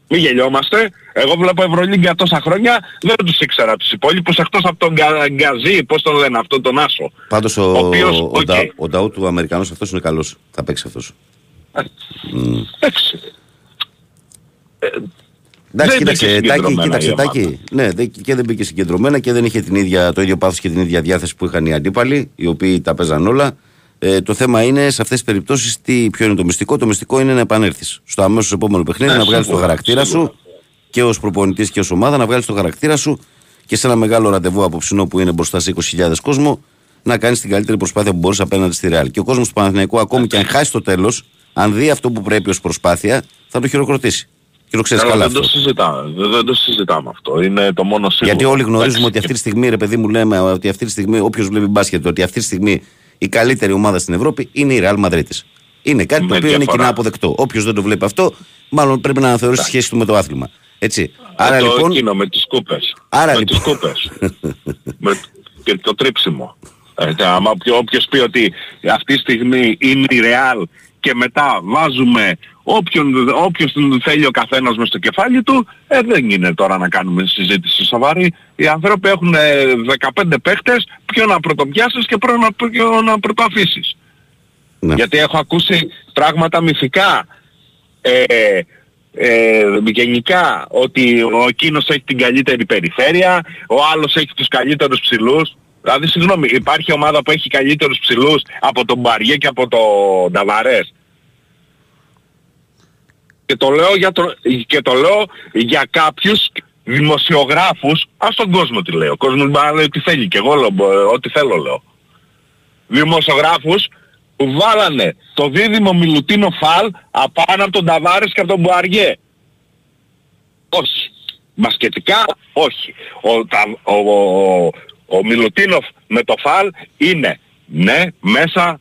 Μην γελιόμαστε. Εγώ βλέπω Ευρωλίγκα τόσα χρόνια, δεν τους ήξερα τους υπόλοιπους εκτός από τον Γκα- Γκαζί, πώς τον λένε αυτόν τον Άσο. Πάντως ο, Ο οποίος, ο, οκ. Ντα- ο Νταού του Αμερικανός αυτός είναι καλός. Θα παίξει αυτός. Μμ. Εντάξει. Εντάξει, Δεν κοίταξε, μπήκε Τάκη, συγκεντρωμένα κοίταξε, η ομάδα. Τάκη. Ναι, δεν- και δεν μπήκε συγκεντρωμένα και δεν είχε την ίδια, το ίδιο πάθος και την ίδια διάθεση που είχαν οι αντίπαλοι, οι οποίοι τα παίζαν όλα. Ε, το θέμα είναι σε αυτές τις περιπτώσεις ποιο είναι το μυστικό. Το μυστικό είναι να επανέλθεις στο αμέσως επόμενο παιχνίδι, Ναι, να βγάλεις το σίγουρα, χαρακτήρα σίγουρα. σου και ως προπονητής και ως ομάδα, να βγάλεις το χαρακτήρα σου και σε ένα μεγάλο ραντεβού απόψινό που είναι μπροστά σε 20.000 κόσμο, να κάνεις την καλύτερη προσπάθεια που μπορείς απέναντι στη Ρεάλ. Και ο κόσμος του Παναθηναϊκού, ακόμη και αν χάσει το τέλος, αν δει αυτό που πρέπει ως προσπάθεια, θα το χειροκροτήσει. Και το ξέρεις Καλά, καλά δεν, το αυτό. συζητάμε, δεν, δεν το συζητάμε αυτό. Είναι το μόνο σίγουρο. Γιατί όλοι γνωρίζουμε Εντάξει. ότι αυτή τη στιγμή, ρε παιδί μου, λέμε ότι αυτή τη στιγμή, όποιος βλέπει μπάσκετ, ότι αυτή τη στιγμή η καλύτερη ομάδα στην Ευρώπη είναι η Real Madrid. Είναι κάτι το Με οποίο είναι διαφορά. κοινά αποδεκτό. Όποιος δεν το βλέπει αυτό, μάλλον πρέπει να αναθεωρήσει τη σχέση του με το άθλημα. Έτσι. Άρα Ε, το λοιπόν. εκείνο με τις κούπες. Άρα με λοιπόν. τις κούπες. με, και το τρίψιμο. Ε, τε, άμα όποιο- όποιος πει ότι αυτή τη στιγμή είναι η Real και μετά βάζουμε όποιον, όποιος θέλει ο καθένας μες στο κεφάλι του, ε, δεν είναι τώρα να κάνουμε συζήτηση σοβαρή. Οι άνθρωποι έχουν ε, 15 παίχτες, ποιο να πρωτοπιάσεις και ποιο να, ποιο να πρωτοαφήσεις. Ναι. Γιατί έχω ακούσει πράγματα μυθικά. Ε, ε, γενικά ότι ο εκείνος έχει την καλύτερη περιφέρεια, ο άλλος έχει τους καλύτερους ψηλούς. Δηλαδή συγγνώμη, υπάρχει ομάδα που έχει καλύτερους ψηλούς από τον Μπαριέ και από τον Νταβαρές. Και το λέω για, το, και το λέω για κάποιους δημοσιογράφους, ας τον κόσμο τι λέω, ο κόσμος μπορεί να λέει ό,τι θέλει και εγώ λέω, μπο- ό,τι θέλω λέω. Δημοσιογράφους που βάλανε το δίδυμο Μιλουτίνο Φαλ απάνω από τον Ταβάρες και από τον Μπουαριέ. Όχι. Μπασκετικά όχι. Ο, τα, ο, ο, ο Μιλουτίνοφ με το Φαλ είναι ναι μέσα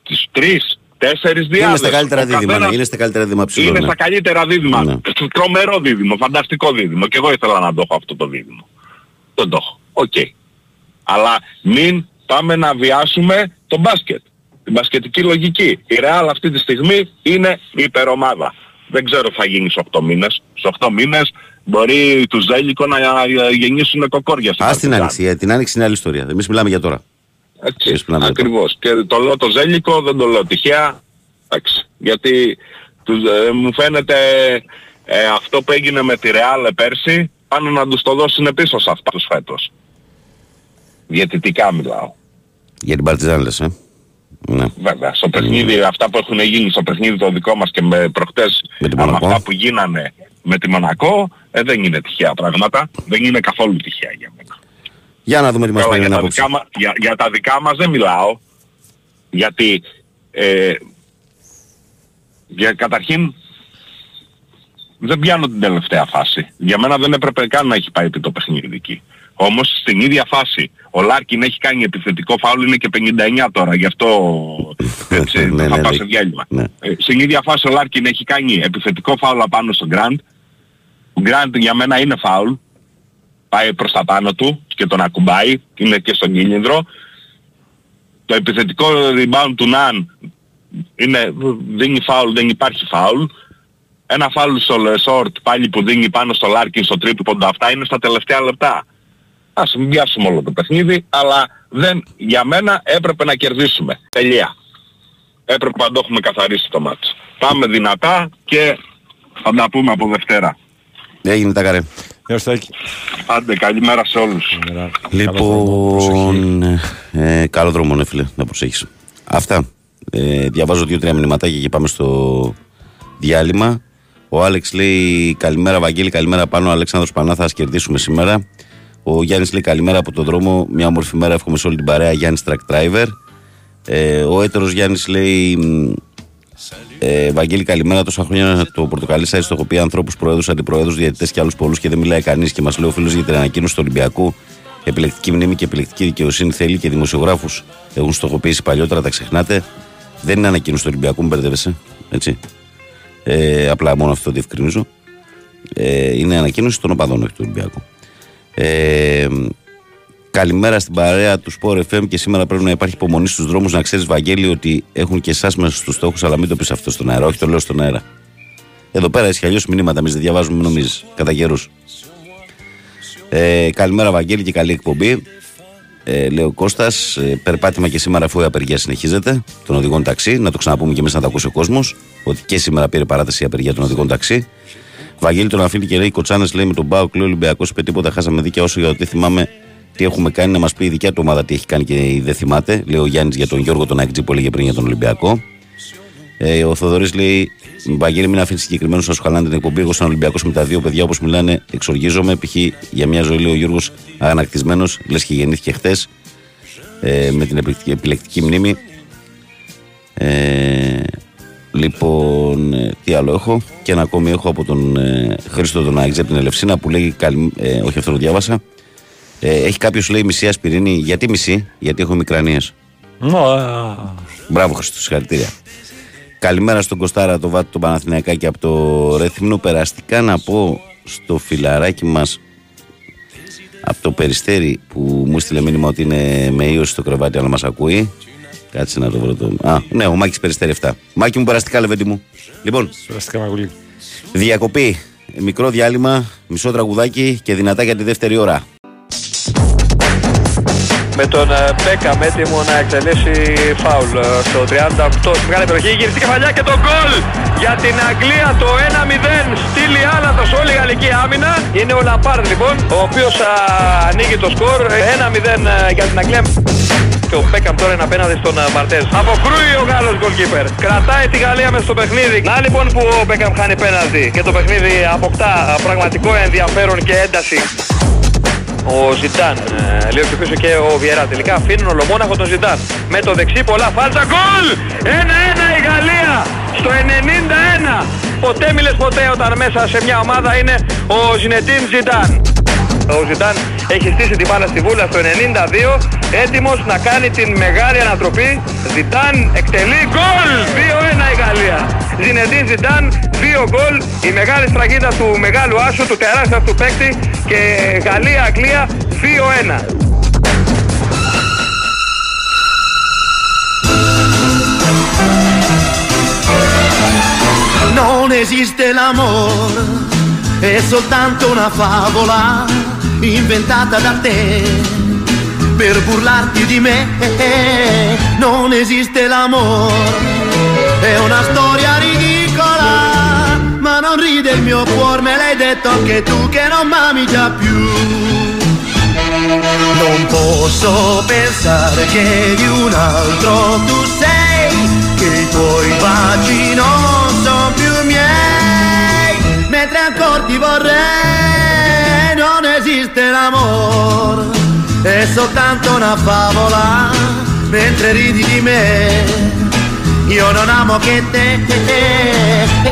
στις τρεις, τέσσερις διάδες. Είναι στα καλύτερα Ο δίδυμα. καθένας ναι, Είναι στα καλύτερα δίδυμα ψηλών. είναι ναι. στα καλύτερα δίδυμα. Ναι. Τρομερό δίδυμο, φανταστικό δίδυμο. Και εγώ ήθελα να το έχω αυτό το δίδυμο. Δεν το έχω. Οκ. Αλλά μην πάμε να βιάσουμε το μπάσκετ. Την μπασκετική λογική. Η Real αυτή τη στιγμή είναι υπερομάδα. Δεν ξέρω τι θα γίνει στους 8 μήνες. Στους 8 μήνες μπορεί τους Ζέλικο να γεννήσουν κοκόρια στην Α την Παρτιζάν. άνοιξη. ε, Την άνοιξη είναι άλλη ιστορία. Εμείς μιλάμε για τώρα. Έτσι, Εμείς μιλάμε για τώρα. ακριβώς. Και το λέω το Ζέλικο, δεν το λέω τυχαία. Εντάξει. Γιατί τους, ε, μου φαίνεται ε, αυτό που έγινε με τη Ρεάλ πέρσι, πάνω να τους το δώσουν πίσω σε αυτούς φέτος. Διαιτητικά μιλάω. Για την Παρτιζάν λες, ε. Ναι. Βέβαια, στο παιχνίδι, αυτά που έχουν γίνει στο παιχνίδι το δικό μας και με προχτές Με τη με Μονακό. αυτά που γίνανε με τη Μονακό, ε, δεν είναι τυχαία πράγματα. Δεν είναι καθόλου τυχαία για μένα. Για να δούμε τι μας Καλά, περιμένει για, τα απόψε. δικά, μα- για, για τα δικά μας δεν μιλάω. Γιατί ε, για, καταρχήν δεν πιάνω την τελευταία φάση. Για μένα δεν έπρεπε καν να έχει πάει επί το παιχνίδι εκεί. Όμως στην ίδια φάση ο Λάρκιν έχει κάνει επιθετικό φάουλ, είναι και 59 τώρα, γι' αυτό έτσι, Ναι, θα ναι, πάω ναι. σε διάλειμμα. Ναι. Ε, στην ίδια φάση ο Λάρκιν έχει κάνει επιθετικό φάουλ απάνω στον Γκραντ. Ο Γκραντ για μένα είναι φάουλ. Πάει προς τα πάνω του και τον ακουμπάει. Είναι και στον κίνδυνο. Το επιθετικό rebound του Ναν είναι, δίνει φάουλ, δεν υπάρχει φάουλ. Ένα φάουλ στο Λεσόρτ πάλι που δίνει πάνω στο Λάρκιν στο τρίποντο αυτά είναι στα τελευταία λεπτά. Ας μην πιάσουμε όλο το παιχνίδι, αλλά δεν, για μένα έπρεπε να κερδίσουμε. Τελεία. Έπρεπε να το έχουμε καθαρίσει το ματς. Πάμε δυνατά και θα τα πούμε από Δευτέρα. Έγινε τα καρέ. Γεια σου Τάκη. Άντε, καλημέρα σε όλους. Καλημέρα. Καλό δρόμο, προσοχή. Λοιπόν, ε, καλό δρόμο, ναι, φίλε, να προσέχεις. Αυτά. Ε, διαβάζω δύο-τρία μηνυματάκια και πάμε στο διάλειμμα. Ο Άλεξ λέει καλημέρα, Βαγγέλη, καλημέρα πάνω. Ο Αλέξανδρος Πανά, θα σας κερδίσουμε σήμερα. Ο Γιάννης λέει καλημέρα από τον δρόμο. Μια όμορφη μέρα, εύχομαι σε όλη την παρέα. Γιάννης Truck Driver. Ε, ο έτερος Γιάννης λέει μ, ε, Βαγγέλη, καλημέρα. Τόσα χρόνια το πορτοκαλί σας το έχω πει ανθρώπους, προέδρους, αντιπροέδρους, διαιτητές και άλλους πολλούς και δεν μιλάει κανείς. Και μας λέει ο φίλος για την ανακοίνωση του Ολυμπιακού. Επιλεκτική μνήμη και επιλεκτική δικαιοσύνη θέλει και δημοσιογράφους έχουν στοχοποιήσει παλιότερα, τα ξεχνάτε. Δεν είναι ανακοίνωση του Ολυμπιακού, μην μπερδεύεσαι. Έτσι. Ε, απλά μόνο αυτό το διευκρινίζω. Ε, είναι ανακοίνωση των οπαδών, όχι του Ολυμπιακού. Ε, Καλημέρα στην παρέα του Sport FM και σήμερα πρέπει να υπάρχει υπομονή στους δρόμους. Να ξέρεις, Βαγγέλη, ότι έχουν και εσάς μέσα στους στόχους, αλλά μην το πεις αυτό στον αέρα. Όχι, το λέω στον αέρα. Εδώ πέρα έχει αλλιώς μηνύματα, εμείς δεν διαβάζουμε, νομίζεις, κατά καιρούς. Ε, καλημέρα, Βαγγέλη, και καλή εκπομπή. Ε, λέει ο Κώστας, ε, περπάτημα και σήμερα αφού η απεργία συνεχίζεται των οδηγών ταξί. Να το ξαναπούμε και εμείς να το ακούσει ο κόσμος. Ότι και σήμερα πήρε παράταση η απεργία των οδηγών ταξί. Βαγγέλη τον αφήνει και λέει: Κοτσάνες λέει με τον Μπάουκ, λέει Ολυμπιακός είπε τίποτα. Χάσαμε δίκαια όσο για το τι θυμάμαι τι έχουμε κάνει να μας πει η δικιά του ομάδα τι έχει κάνει και δεν θυμάται. Λέει ο Γιάννης για τον Γιώργο τον Αγκτζή που έλεγε πριν για τον Ολυμπιακό. Ε, ο Θοδωρής λέει: Βαγγέλη, μην αφήνει συγκεκριμένους να σου χαλάνε την εκπομπή. Εγώ σαν Ολυμπιακός με τα δύο παιδιά όπως μιλάνε, εξοργίζομαι. Π.χ. για μια ζωή λέει ο Γιώργος αγανακτισμένος, λες και γεννήθηκε χτε ε, με την επιλεκτική, επιλεκτική μνήμη. Ε, λοιπόν, ε, τι άλλο έχω. Και ένα ακόμη έχω από τον ε, Χρήστο τον Άγγζε από την Ελευσίνα που λέει: καλη, ε, Όχι, αυτό το διάβασα. Ε, έχει κάποιος λέει μισή ασπιρίνη. Γιατί μισή, Γιατί έχω μικρανίες. Μπράβο, Χριστός, συγχαρητήρια. Καλημέρα στον Κωστάρα, το Βάτο, το Παναθηναϊκάκι από το Ρέθυμνο. Περαστικά να πω στο φιλαράκι μας από το Περιστέρι που μου στείλε μήνυμα ότι είναι με ίωση στο κρεβάτι, αλλά μας ακούει. Κάτσε να το βρω το. Α, ναι, ο Μάκης Περιστέρι 7. Μάκη μου, περαστικά, λεβέντι μου. Λοιπόν, Περαστικά Μαγουλή. διακοπή. Μικρό διάλειμμα, μισό τραγουδάκι και δυνατά για τη δεύτερη ώρα. Με τον ε, Μπέκαμ έτοιμο να εκτελέσει φάουλ ε, στο 38 στη μεγάλη περιοχή γυριστή κεφαλιά και το γκολ για την Αγγλία το 1-0 στείλει άλατος όλη η γαλλική άμυνα είναι ο Λαπάρντ λοιπόν ο οποίος α, ανοίγει το σκορ 1-0 ε, για την Αγγλία και ο Μπέκαμ τώρα είναι απέναντι στον ε, Μαρτέζ. Αποκρούει ο Γάλλος goalkeeper. Κρατάει τη Γαλλία μέσα στο παιχνίδι. Να λοιπόν που ο Μπέκαμ χάνει πέναλτι και το παιχνίδι αποκτά ε, πραγματικό ενδιαφέρον και ένταση. Ο Ζιντάν, ε, λίγο πιο πίσω και ο Βιερά. Τελικά αφήνουν ολομόναχο τον Ζιντάν. Με το δεξί πολλά φάλτσα. Γκολ! 1-1 η Γαλλία στο 91. Ποτέ μιλες ποτέ όταν μέσα σε μια ομάδα είναι ο Ζινετίν Ζιντάν. Ο Ζιντάν έχει στήσει την μπάλα στη βούλα στο 92, έτοιμος να κάνει την μεγάλη ανατροπή. Ζιντάν εκτελεί γκολ! 2-1 η Γαλλία. Ζινετίν Ζιντάν, 2 γκολ. Η μεγάλη σφραγίδα του μεγάλου άσου, του τεράστιου αυτού παίκτη και Γαλλία-Αγγλία 2-1. Non esiste l'amore, è soltanto una favola inventata da te per burlarti di me. Non esiste l'amore, è una storia ridicola, ma non ride il mio cuore, me l'hai detto anche tu che non m'ami già più. Non posso pensare che di un altro tu sei, che i tuoi baci non sono più miei, mentre ancora ti vorrei, esiste l'amore, è soltanto una favola, mentre ridi di me. Io non amo che te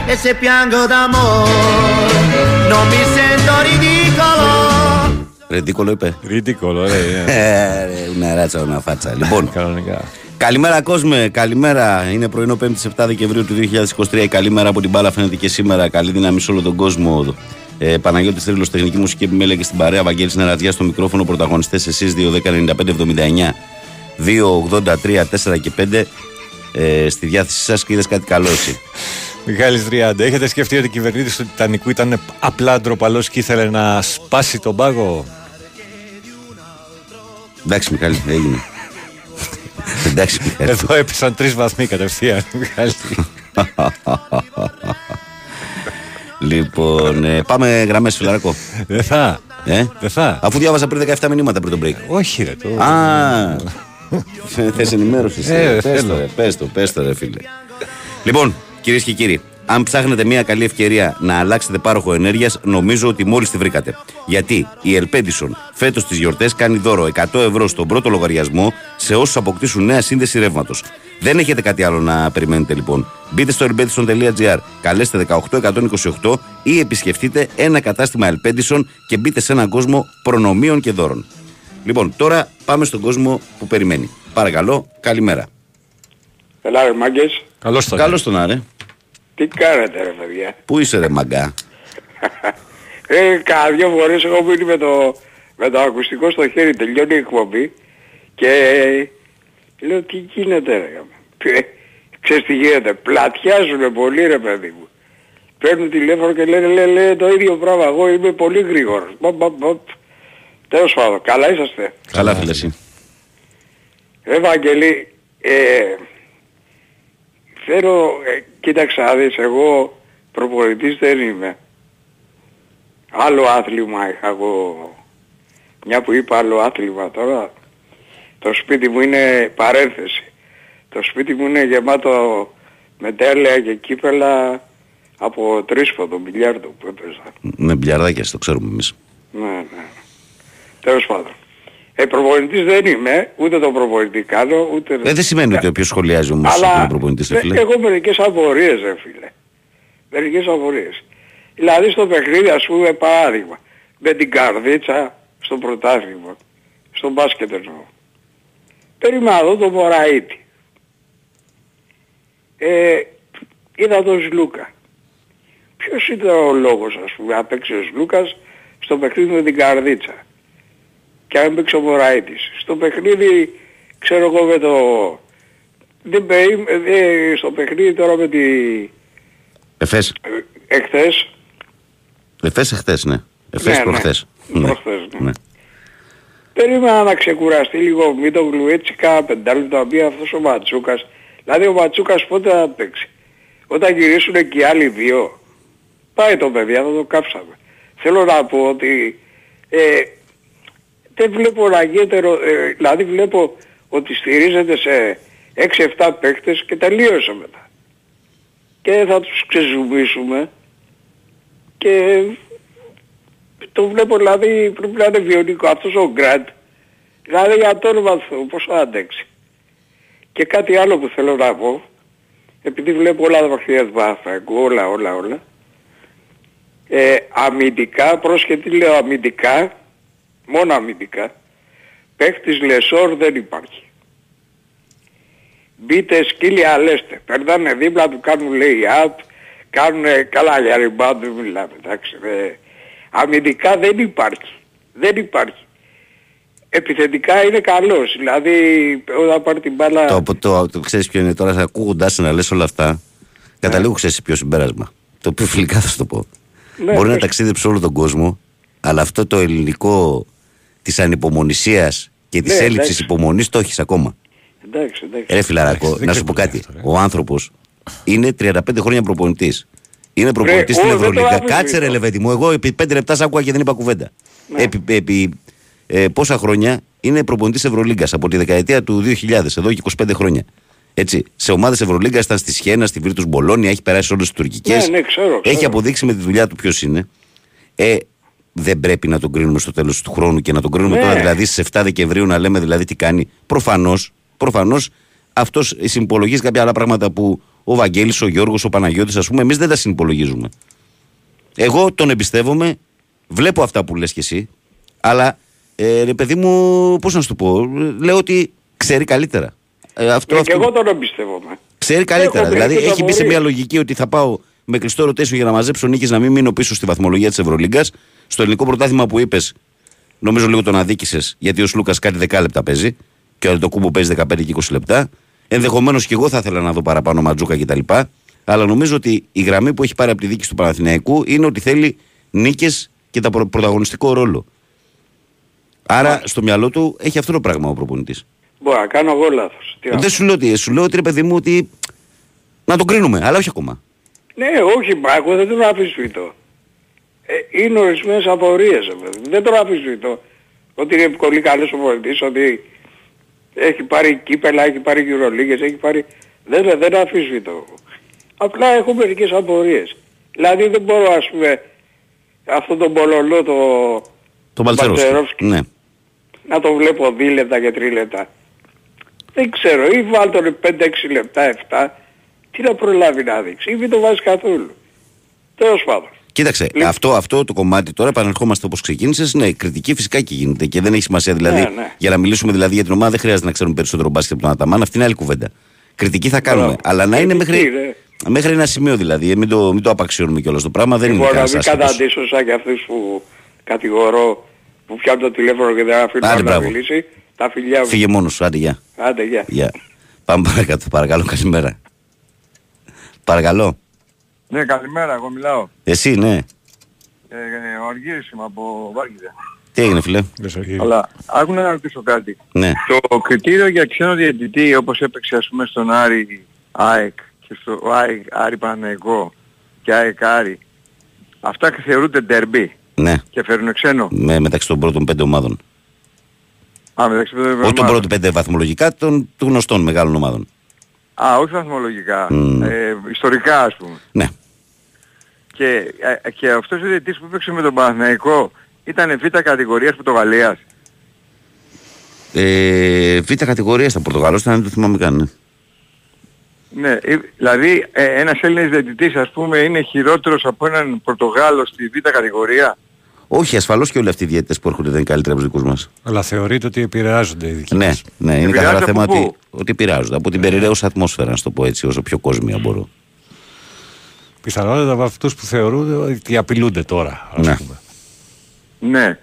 e se piango d'amore non mi sento ridicolo Ρεντίκολο είπε. Ρίτικολο, ρε. ε. Ε, ρε, Una ράτσα, una φάτσα. Λοιπόν, Κανονικά. καλημέρα κόσμε, καλημέρα. Είναι πρωινό 5η 7 Δεκεμβρίου του 2023. Η καλή μέρα από την μπάλα φαίνεται και σήμερα. Καλή δύναμη σε όλο τον κόσμο. Ε, Παναγιώτης Τρίλος, τεχνική μουσική επιμέλεια και στην παρέα. Βαγγέλης Νερατζιά στο μικρόφωνο. Πρωταγωνιστές εσείς 2-10-95-79. 2-83, 4 και 5. Ε, στη διάθεσή σας και είδες κάτι καλό εσύ. Μιχάλης Τριάντα, έχετε σκεφτεί ότι η κυβερνήτης του Τιτανικού ήταν απλά ντροπαλός και ήθελε να σπάσει τον πάγο; Εντάξει, Μιχάλη, έγινε. Εντάξει, Μιχάλη. Εδώ έπεσαν τρεις βαθμοί κατευθείαν. Μιχάλη. λοιπόν, ε, πάμε γραμμές, φιλαράκο. Δεν θα. Ε; Δεν θα. Αφού διάβαζα πριν 17 μηνύματα πριν τον break. Όχι, ρε. Το... Α, θες ενημέρωση. Ε, πες θέλω. το, ρε, πες το, πες το, ρε φίλε. Λοιπόν, κυρίες και κύριοι, αν ψάχνετε μια καλή ευκαιρία να αλλάξετε πάροχο ενέργειας, νομίζω ότι μόλις τη βρήκατε. Γιατί η Elpedison φέτος στις γιορτές κάνει δώρο 100 ευρώ στον πρώτο λογαριασμό σε όσους αποκτήσουν νέα σύνδεση ρεύματος. Δεν έχετε κάτι άλλο να περιμένετε λοιπόν. Μπείτε στο elpedison.gr, καλέστε 18128 ή επισκεφτείτε ένα κατάστημα Elpedison και μπείτε σε έναν κόσμο προνομίων και δώρων. Λοιπόν, τώρα πάμε στον κόσμο που περιμένει. Παρακαλώ, καλημέρα. Καλά ρε μάγκες. Καλώς το Καλώς τον Άρε. Τι κάνετε ρε παιδιά; Πού είσαι, ρε μαγκά; Ε, κάνα δυο φορές έχω μείνει με το, με το ακουστικό στο χέρι, τελειώνει η εκπομπή και λέω τι γίνεται ρε. γάμο. Ε, Ξέρεις τι γίνεται, πλατιάζουνε πολύ ρε παιδί μου. παίρνουν τηλέφωνο και λένε, λένε, λένε το ίδιο πράγμα. Εγώ είμαι πολύ γρήγορος. Μπα, μπα, μπα. Τέλος πάντων, καλά είσαστε. Καλά φίλε εσύ. Ευαγγελή, ε, θέλω, ε, κοίταξε να δεις, εγώ προπονητής δεν είμαι. Άλλο άθλημα είχα εγώ, μια που είπα άλλο άθλημα τώρα, το σπίτι μου είναι παρένθεση. Το σπίτι μου είναι γεμάτο με τέλεια και κύπελα από τρίσποδο, μπιλιάρδο που έπαιζα. Με μπιλιαρδάκια, το ξέρουμε εμείς. Ναι, ναι. Τέλος πάντων. Ε, προπονητής δεν είμαι, ούτε το προπονητή κάνω, ούτε... Ε, δεν σημαίνει ότι όποιος σχολιάζει όμως Αλλά είναι προπονητής, ρε ε, φίλε. έχω μερικές απορίες, ρε φίλε. Μερικές απορίες. Δηλαδή στο παιχνίδι, ας πούμε, παράδειγμα, με την καρδίτσα στο πρωτάθλημα, στο μπάσκετ εννοώ. Περίμενα εδώ τον Μωραήτη. Ε, είδα τον Σλούκα. Ποιος ήταν ο λόγος, ας πούμε, να παίξει ο Σλούκας στο παιχνίδι με την καρδίτσα; Και αν παίξει ο Μωραήτης. Στο παιχνίδι, ξέρω εγώ με το... Δεν περί- ε, στο παιχνίδι τώρα με τη... Εφές, Εχθές, εφές εχθές, ναι. Εφές Ναι, ναι. προχθές. Ναι. Προχθές, ναι. Ναι. περίμενα να ξεκουραστεί λίγο μη το γλουέτσι κάνα πεντάλεπτο να μπει αυτός ο Ματσούκας. Δηλαδή ο Ματσούκας πότε θα παίξει; Όταν γυρίσουν και οι άλλοι δύο. Πάει το παιδί, θα το κάψαμε. Θέλω να πω ότι ε, δεν βλέπω να γίνεται, ρο- ε, δηλαδή βλέπω ότι στηρίζεται σε 6-7 παίκτες και τελείωσε μετά. Και θα τους ξεζουμίσουμε και το βλέπω δηλαδή πρέπει να είναι βιονικό αυτός ο Γκραντ. Δηλαδή για το όνομα του Θεού πώς θα αντέξει. Και κάτι άλλο που θέλω να πω, επειδή βλέπω όλα τα παιχνίδια του Παναθηναϊκού, όλα, όλα, όλα, ε, αμυντικά, πρόσχετη λέω αμυντικά, μόνο αμυντικά, παίχτης Λεσόρ δεν υπάρχει. Μπείτε σκύλια λέστε, περνάνε δίπλα του, κάνουν λέει up, κάνουν καλά για rebound, δεν μιλάμε, εντάξει. ε, αμυντικά δεν υπάρχει, δεν υπάρχει. Επιθετικά είναι καλός, δηλαδή όταν πάρει την μπάλα... Το, το, το, ξέρεις ποιο είναι τώρα, ακούγοντάς να λες όλα αυτά, καταλήγω ξέρεις ποιο συμπέρασμα. Το οποίο φιλικά θα σου το πω. Ναι, Μπορεί να πες. ταξίδεψε όλο τον κόσμο, αλλά αυτό το ελληνικό της ανυπομονησίας και της Ναι, έλλειψης εντάξει. υπομονής το έχεις ακόμα. Εντάξει, εντάξει. Ρε φιλαράκο, δεν να σου πω ξεπερνάει κάτι. αυτό, ρε. Ο άνθρωπος είναι 35 χρόνια προπονητής. Είναι προπονητής Ρε, στην ω, δεν το Ευρωλίγα. αφήνω Κάτσε ρε αυτό. λεβέντη μου, εγώ επί 5 λεπτά σ' άκουγα και δεν είπα κουβέντα. Ναι. Επί, επί ε, πόσα χρόνια είναι προπονητής Ευρωλίγκας από τη δεκαετία του 2000, εδώ και 25 χρόνια. Έτσι, σε ομάδες Ευρωλίγκας ήταν στη Σιένα, στη Βίρτους Μπολόνια, έχει περάσει σε όλες τις τουρκικές. Ναι, ναι, ξέρω, Έχει ξέρω. αποδείξει με τη δουλειά του ποιος είναι. Ε, δεν πρέπει να τον κρίνουμε στο τέλος του χρόνου και να τον κρίνουμε Ναι. τώρα δηλαδή στις 7 Δεκεμβρίου να λέμε δηλαδή τι κάνει. Προφανώς, προφανώς αυτός συμπολογίζει κάποια άλλα πράγματα που ο Βαγγέλης, ο Γιώργος, ο Παναγιώτης ας πούμε εμείς δεν τα συνυπολογίζουμε. Εγώ τον εμπιστεύομαι, βλέπω αυτά που λες και εσύ, αλλά ε, ρε παιδί μου, πώς να σου το πω, λέω ότι ξέρει καλύτερα. Ε, αυτό, Ναι, και αυτό- εγώ τον εμπιστεύομαι. Ξέρει καλύτερα. Έχω δηλαδή μερικές έχει μπει σε απορίες. μια λογική ότι θα πάω με κλειστό ρωτήσιο για να μαζέψω νίκες να μην μείνω πίσω στη βαθμολογία της Ευρωλίγκας. Στο ελληνικό πρωτάθλημα που είπες, νομίζω λίγο τον αδίκησες, γιατί ο Σλούκας κάτι 10 λεπτά παίζει και ο Αντοκούμπο παίζει 15 και 20 λεπτά. Ενδεχομένως και εγώ θα ήθελα να δω παραπάνω Ματζούκα κτλ. Αλλά νομίζω ότι η γραμμή που έχει πάρει από τη δίκη του Παναθηναϊκού είναι ότι θέλει νίκες και τα προ- πρωταγωνιστικό ρόλο. Άρα στο μυαλό του έχει αυτό το πράγμα ο προπονητής. Μπορώ να κάνω εγώ λάθος. Τι να Δεν σου λέω ότι, σου λέω ότι ρε παιδί μου ότι να τον κρίνουμε, αλλά όχι ακόμα. Ναι, όχι, μα εγώ δεν τον αφισβητώ. Ε, είναι ορισμένες απορίες, ρε παιδί. Δεν τον αφισβητώ. Ότι είναι πολύ καλός ο πολιτής, ότι έχει πάρει κύπελα, έχει πάρει γυρολίγες, έχει πάρει... Δεν, δεν αφισβητώ. Απλά έχω μερικές απορίες. Δηλαδή δεν μπορώ, ας πούμε, αυτό τον Πολωνό, το... Το Μπαλτσερόφσκι. Μπαλτσερόφσκι. Ναι. να το βλέπω 2 λεπτά και 3 λεπτά. Δεν ξέρω, ή βάλτονε 5-6 λεπτά, 7, τι να προλάβει να δείξει, ή μην το βάζει καθόλου. Τέλος πάντων. Κοίταξε, Λοιπόν. αυτό, αυτό το κομμάτι τώρα επανερχόμαστε όπως ξεκίνησες. Ναι, κριτική φυσικά και γίνεται και δεν έχει σημασία. Δηλαδή, Ναι, ναι. για να μιλήσουμε δηλαδή για την ομάδα, δεν χρειάζεται να ξέρουμε περισσότερο μπάσκετ από τον Αταμάν. Αυτή είναι άλλη κουβέντα. Κριτική θα κάνουμε. Μπράβο. Αλλά να είναι Κριτική, μέχρι, ναι. μέχρι ένα σημείο δηλαδή. ε, Μην το, μην το απαξιώνουμε κιόλας το πράγμα. Δεν είναι Λοιπόν, να κανένα μην καταντήσω σαν και αυτούς που κατηγορώ, που πιάνουν το τηλέφωνο και δεν αφήνουν Άντε, άλλο να μπράβο. μιλήσει. Τα φιλιά μου. Φύγε μόνος σου, άντε γεια. Άντε, γεια. Γεια. Πάμε παρακάτω, παρακαλώ, καλημέρα. Παρακαλώ. Ναι, καλημέρα, εγώ μιλάω. Εσύ, ναι. Ε, ε, ο Αργύρης είμαι από Βάρκηδα. Τι έγινε, φίλε; Αλλά άκου να ρωτήσω κάτι. Ναι. Το κριτήριο για ξένο διαιτητή όπως έπαιξε ας πούμε στον Άρη ΑΕΚ και στο ΑΕΚ Άρη Παναγικό και ΑΕΚ Άρη αυτά θεωρούνται ντερμπι Ναι. και φέρουν ξένο; Με, μεταξύ των πρώτων πέντε ομάδων. Α, μεταξύ των Όχι των πρώτων πέντε βαθμολογικά, των, των γνωστών μεγάλων ομάδων. Α, όχι βαθμολογικά. Μμ. Ε, ιστορικά ας πούμε. Ναι. Και, ε, και αυτός ο διαιτητής που έπαιξε με τον Παναθηναϊκό ήταν β' κατηγορίας Πορτογαλίας. Ε, β' κατηγορίας στα Πορτογαλός, ήταν, δεν το θυμάμαι καν. Ναι. Ναι, ε, δηλαδή ε, ένας Έλληνας διαιτητής ας πούμε είναι χειρότερος από έναν Πορτογάλο στη β' κατηγορία; Όχι, ασφαλώς και όλοι αυτοί οι διαιτητές που έρχονται δεν είναι καλύτεροι από τους δικούς μας. Αλλά θεωρείται ότι επηρεάζονται οι δικοί Ναι, μας. ναι, είναι Επηρεάζονται καθαρά θέμα από ότι, πού; ότι πειράζονται. Από την περιραίωσα ατμόσφαιρα, να σου το πω έτσι, όσο πιο κόσμια μπορώ. Πιθανότατα από αυτούς που θεωρούνται ότι απειλούνται τώρα. Ας Ναι. πούμε. Ναι.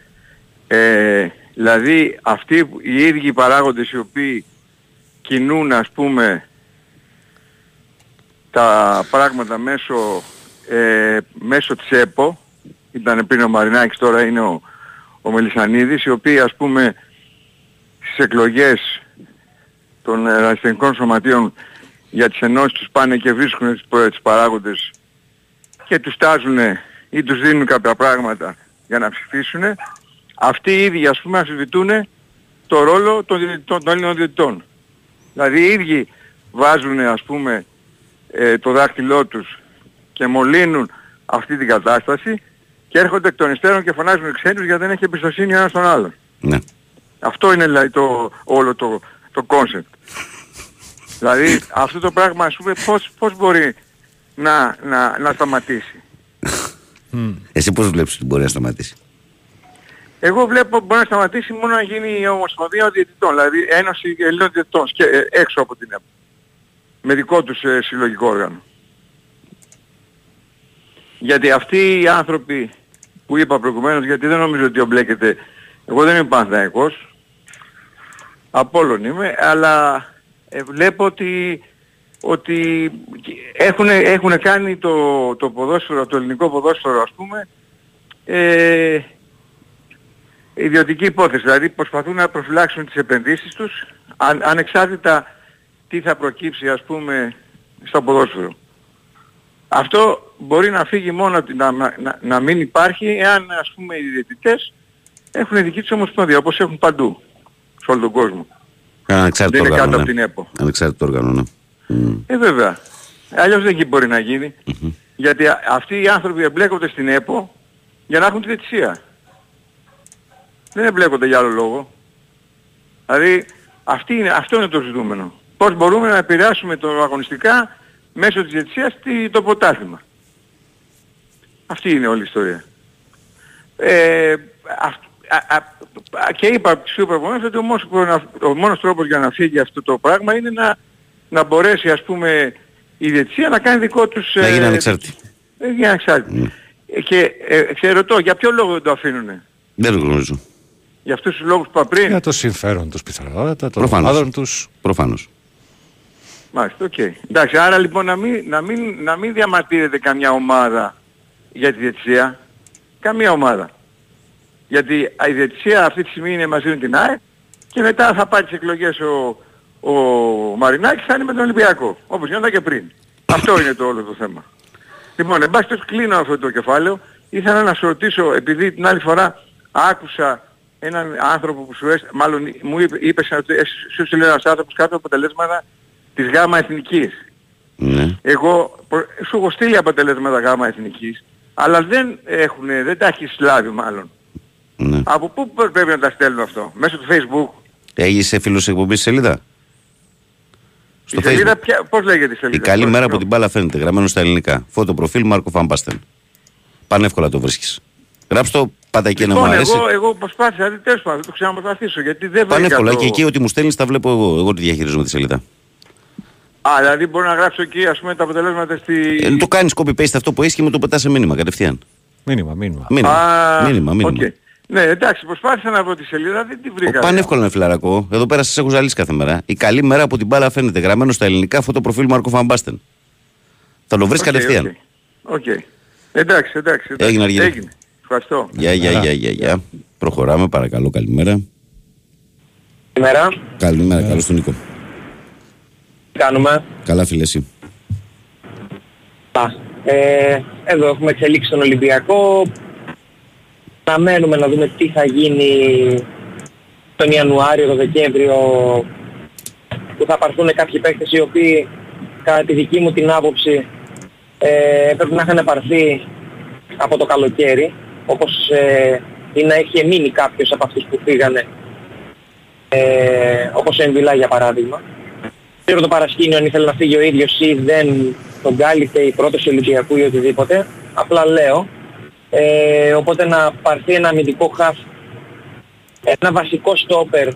Ε, δηλαδή αυτοί που- οι ίδιοι παράγοντες οι οποίοι κινούν ας πούμε τα πράγματα μέσω, ε, μέσω της ΕΠΟ ήταν πριν ο Μαρινάκης τώρα είναι ο, ο Μελισανίδης οι οποίοι ας πούμε στις εκλογές των ερασιτεχνικών σωματείων για τις ενώσεις τους πάνε και βρίσκουν τους, προ- τους παράγοντες και τους τάζουν ή τους δίνουν κάποια πράγματα για να ψηφίσουν, αυτοί οι ίδιοι ας πούμε αμφισβητούν το ρόλο των, διαιτητών, των Έλληνων διαιτητών. Δηλαδή οι ίδιοι βάζουν ας πούμε ε, το δάχτυλό τους και μολύνουν αυτή την κατάσταση και έρχονται εκ των υστέρων και φωνάζουν ξένους γιατί δεν έχει εμπιστοσύνη ο ένας στον άλλον. Ναι. Αυτό είναι δηλαδή το, όλο το, το concept. δηλαδή αυτό το πράγμα ας πούμε πώς, πώς μπορεί να, να, να σταματήσει; Εσύ πώς βλέπεις ότι μπορεί να σταματήσει; Εγώ βλέπω μπορεί να σταματήσει μόνο να γίνει η Ομοσπονδία Διαιτητών, δηλαδή Ένωση Ελλήνων Διαιτητών και, ε, έξω από την ΕΠΟ. Με δικό τους ε, συλλογικό όργανο. Γιατί αυτοί οι άνθρωποι που είπα προηγουμένως, γιατί δεν νομίζω ότι ομπλέκεται, εγώ δεν είμαι Παναθηναϊκός, Απόλλων είμαι, αλλά ε, βλέπω ότι, ότι έχουν, έχουν κάνει το, το ποδόσφαιρο, το ελληνικό ποδόσφαιρο ας πούμε, ε, ιδιωτική υπόθεση. Δηλαδή προσπαθούν να προφυλάξουν τις επενδύσεις τους αν, ανεξάρτητα τι θα προκύψει ας πούμε στο ποδόσφαιρο. Αυτό μπορεί να φύγει μόνο από την- να, να, να μην υπάρχει εάν ας πούμε οι διαιτητές έχουν δική τους ομοσπονδία όπως έχουν παντού σε όλο τον κόσμο. Ένα ανεξάρτητο Δεν είναι όργανο. κάτω από ναι. την ΕΠΟ. Ανεξάρτητο όργανο, ναι. Μμ. Ε βέβαια. Αλλιώς δεν μπορεί να γίνει. Γιατί α- αυτοί οι άνθρωποι εμπλέκονται στην ΕΠΟ για να έχουν τη διετησία. Δεν εμπλέκονται για άλλο λόγο. Δηλαδή αυτή είναι, αυτό είναι το ζητούμενο. Πώς μπορούμε να επηρεάσουμε το αγωνιστικά μέσω της διετησίας τη- το πρωτάθλημα. Αυτή είναι όλη η ιστορία. Ε, αυ- α- α- α- και είπα στους προηγουμένως ότι ο μόνος, που να- ο μόνος τρόπος για να φύγει αυτό το πράγμα είναι να, να μπορέσει ας πούμε η διετησία να κάνει δικό τους... Να γίνει ε, ανεξάρτητη. ε, για ανεξάρτητη. Ε, Και ε, σε ρωτώ, για ποιο λόγο δεν το αφήνουνε; Δεν το γνωρίζω. Για αυτούς τους λόγους που είπα πριν. Για το συμφέρον τους πιθανότατα, των Προφανώς. ομάδων τους. Προφανώς. Μάλιστα, οκ. Εντάξει, άρα λοιπόν να μην, να, μην, να μην διαμαρτύρεται καμιά ομάδα για τη διετησία. Καμία ομάδα. Γιατί η διετησία αυτή τη στιγμή είναι μαζί με την ΑΕ και μετά θα πάρει τις εκλογές ο, ο Μαρινάκης θα είναι με τον Ολυμπιακό. Όπως γινόταν και πριν. Αυτό είναι το όλο το θέμα. Λοιπόν, εν πάση περιπτώσει, κλείνω αυτό το κεφάλαιο. Ήθελα να σου ρωτήσω, επειδή την άλλη φορά άκουσα έναν άνθρωπο που σου έστειλε, μάλλον μου είπε, είπες ότι εσύ- σου στείλε ένας άνθρωπος κάποια αποτελέσματα της ΓΑΜΑ Εθνικής. Ναι. Εγώ προ- σου έχω στείλει αποτελέσματα ΓΑΜΑ Εθνικής, αλλά δεν έχουν, δεν τα έχεις λάβει μάλλον. ναι. Από πού πr- πρέπει να τα στέλνω αυτό, μέσω του Facebook; Έγινε φίλος εκπομπής σελίδα; Στο η σελίδα, Facebook. ποια, πώς λέγεται η Η σελίδα. καλή πώς- μέρα από την μπάλα φαίνεται, γραμμένο στα ελληνικά. Φώτο προφίλ Μάρκο Φαμπάστεν. Πανεύκολα το βρίσκεις. Γράψ' το, πάντα εκεί να μου Λοιπόν, αρέσει. εγώ, εγώ προσπάθησα, δεν τέλος πάντων, δεν το ξαναπροσπαθήσω, γιατί δεν βρήκα Πανεύκολα το... και εκεί ό,τι μου στέλνεις τα βλέπω εγώ. Εγώ τη διαχειρίζομαι τη σελίδα. Α, δηλαδή μπορώ να γράψω εκεί, ας πούμε, τα αποτελέσματα στη... Ε, το κάνεις copy-paste αυτό που έχεις και μου το πετάς σε μήνυμα κατευθείαν. Μήνυμα, μήνυμα. Μήνυμα, Α, μήνυμα, μήνυμα. οκ. Ναι, εντάξει, προσπάθησα να βρω τη σελίδα, δεν τη βρήκα. Πανεύκολα ρε φιλαράκο. Εδώ πέρα σας έχω ζαλίσει κάθε μέρα. Η καλή μέρα από την μπάλα φαίνεται. Γραμμένο στα ελληνικά φώτο προφίλ Μάρκο Φαν Μπάστεν. Θα το βρεις Οκ, κατευθείαν. OK. OK. Εντάξει, εντάξει. εντάξει. Έγινε, Αργύρη. Έγινε. Ευχαριστώ. Γεια, γεια, γεια, γεια, γεια. Προχωράμε, παρακαλώ, καλημέρα. Καλημέρα. Καλημέρα, καλώς τον Νίκο. Τι κάνουμε. Καλά, φίλε, εσύ. Α, ε, εδώ έχουμε εξελίξει τον Ολυμπιακό. Αναμένουμε να δούμε τι θα γίνει τον Ιανουάριο, τον Δεκέμβριο που θα πάρθουν κάποιοι παίκτες οι οποίοι κατά τη δική μου την άποψη ε, πρέπει να είχαν πάρθει από το καλοκαίρι όπως ε, ή να έχει μείνει κάποιος από αυτούς που φύγανε ε, όπως ο Εμβιλά για παράδειγμα. Ξέρω το παρασκήνιο αν ήθελε να φύγει ο ίδιος ή δεν τον κάλυψε η πρόταση Ολυμπιακού ή οτιδήποτε. Απλά λέω. Ε, οπότε να πάρθει ένα αμυντικό χαφ, ένα βασικό στόπερ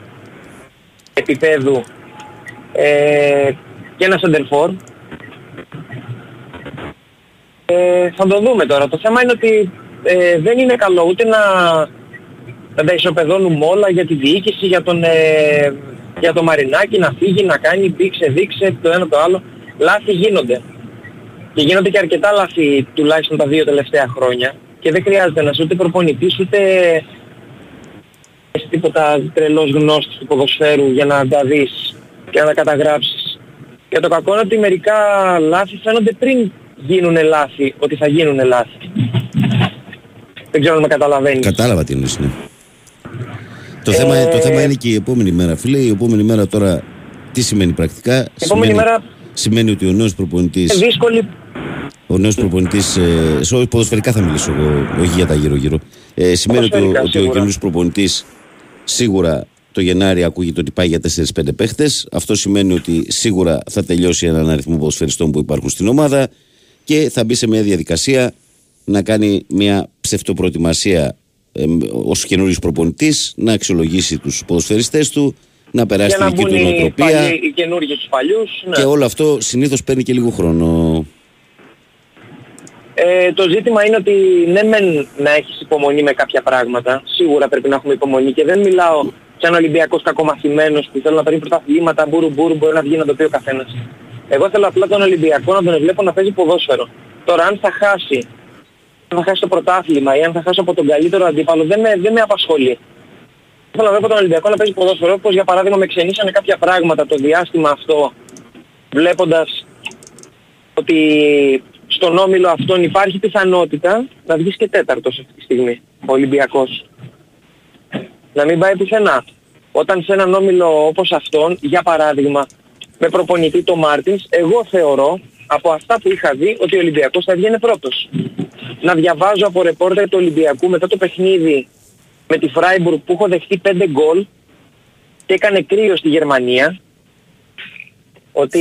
επίπεδου ε, και ένα σεντερφόρ. Ε, θα το δούμε τώρα. Το θέμα είναι ότι ε, δεν είναι καλό ούτε να, να τα ισοπεδώνουμε όλα για τη διοίκηση, για τον, ε, για το Μαρινάκι να φύγει, να κάνει δείξε, δείξε, το ένα το άλλο. Λάθη γίνονται. Και γίνονται και αρκετά λάθη τουλάχιστον τα δύο τελευταία χρόνια. Και δεν χρειάζεται να είσαι ούτε προπονητής ούτε είσαι τίποτα τρελός γνώστης του ποδοσφαίρου για να τα δεις και να τα καταγράψεις. Και το κακό είναι ότι μερικά λάθη φαίνονται πριν γίνουν λάθη, ότι θα γίνουν λάθη. Δεν ξέρω αν με καταλαβαίνεις. Κατάλαβα τι εννοείς, ναι. Το, θέμα, το θέμα είναι και η επόμενη μέρα, φίλε. Η επόμενη μέρα τώρα τι σημαίνει πρακτικά; Η επόμενη σημαίνει, μέρα σημαίνει ότι ο νέος προπονητής... είναι δύσκολη Ο νέος προπονητής, ε, σε όχι ποδοσφαιρικά θα μιλήσω εγώ, όχι για τα γύρω-γύρω. Ε, σημαίνει ότι, ο- Ποδοσφαιρικά, ότι ο σίγουρα. καινούργιος προπονητής σίγουρα το Γενάρη ακούγεται ότι πάει για 4-5 παίχτες. Αυτό σημαίνει ότι σίγουρα θα τελειώσει έναν αριθμό ποδοσφαιριστών που υπάρχουν στην ομάδα και θα μπει σε μια διαδικασία να κάνει μια ψευτοπροετοιμασία ε, ως καινούριος προπονητής, να αξιολογήσει τους ποδοσφαιριστές του, να περάσει για τη να δική μπουν του οι, νοοτροπία παλιοί, οι καινούργιοι στους παλιούς. Ναι. και όλο αυτό συνήθως παίρνει και λίγο χρόνο. Ε, το ζήτημα είναι ότι ναι μεν να έχεις υπομονή με κάποια πράγματα, σίγουρα πρέπει να έχουμε υπομονή και δεν μιλάω σαν Ολυμπιακός κακομαθημένος που θέλω να παίρνει πρωταθλήματα, μπούρου μπούρου μπορεί να βγει να το πει ο καθένας. Εγώ θέλω απλά τον Ολυμπιακό να τον βλέπω να παίζει ποδόσφαιρο. Τώρα αν θα χάσει, αν θα χάσει το πρωτάθλημα ή αν θα χάσει από τον καλύτερο αντίπαλο δεν με, δεν με απασχολεί. Θέλω να βλέπω τον Ολυμπιακό να παίζει ποδόσφαιρο όπως για παράδειγμα με ξενήσανε κάποια πράγματα το διάστημα αυτό βλέποντας ότι στον όμιλο αυτόν υπάρχει πιθανότητα να βγεις και τέταρτος αυτή τη στιγμή, ο Ολυμπιακός. Να μην πάει πουθενά. Όταν σε έναν όμιλο όπως αυτόν, για παράδειγμα, με προπονητή το Μάρτινς, εγώ θεωρώ από αυτά που είχα δει ότι ο Ολυμπιακός θα βγαίνει πρώτος. Να διαβάζω από ρεπόρτερ του Ολυμπιακού μετά το παιχνίδι με τη Φράιμπουργκ που έχω δεχτεί 5 γκολ και έκανε κρύο στη Γερμανία ότι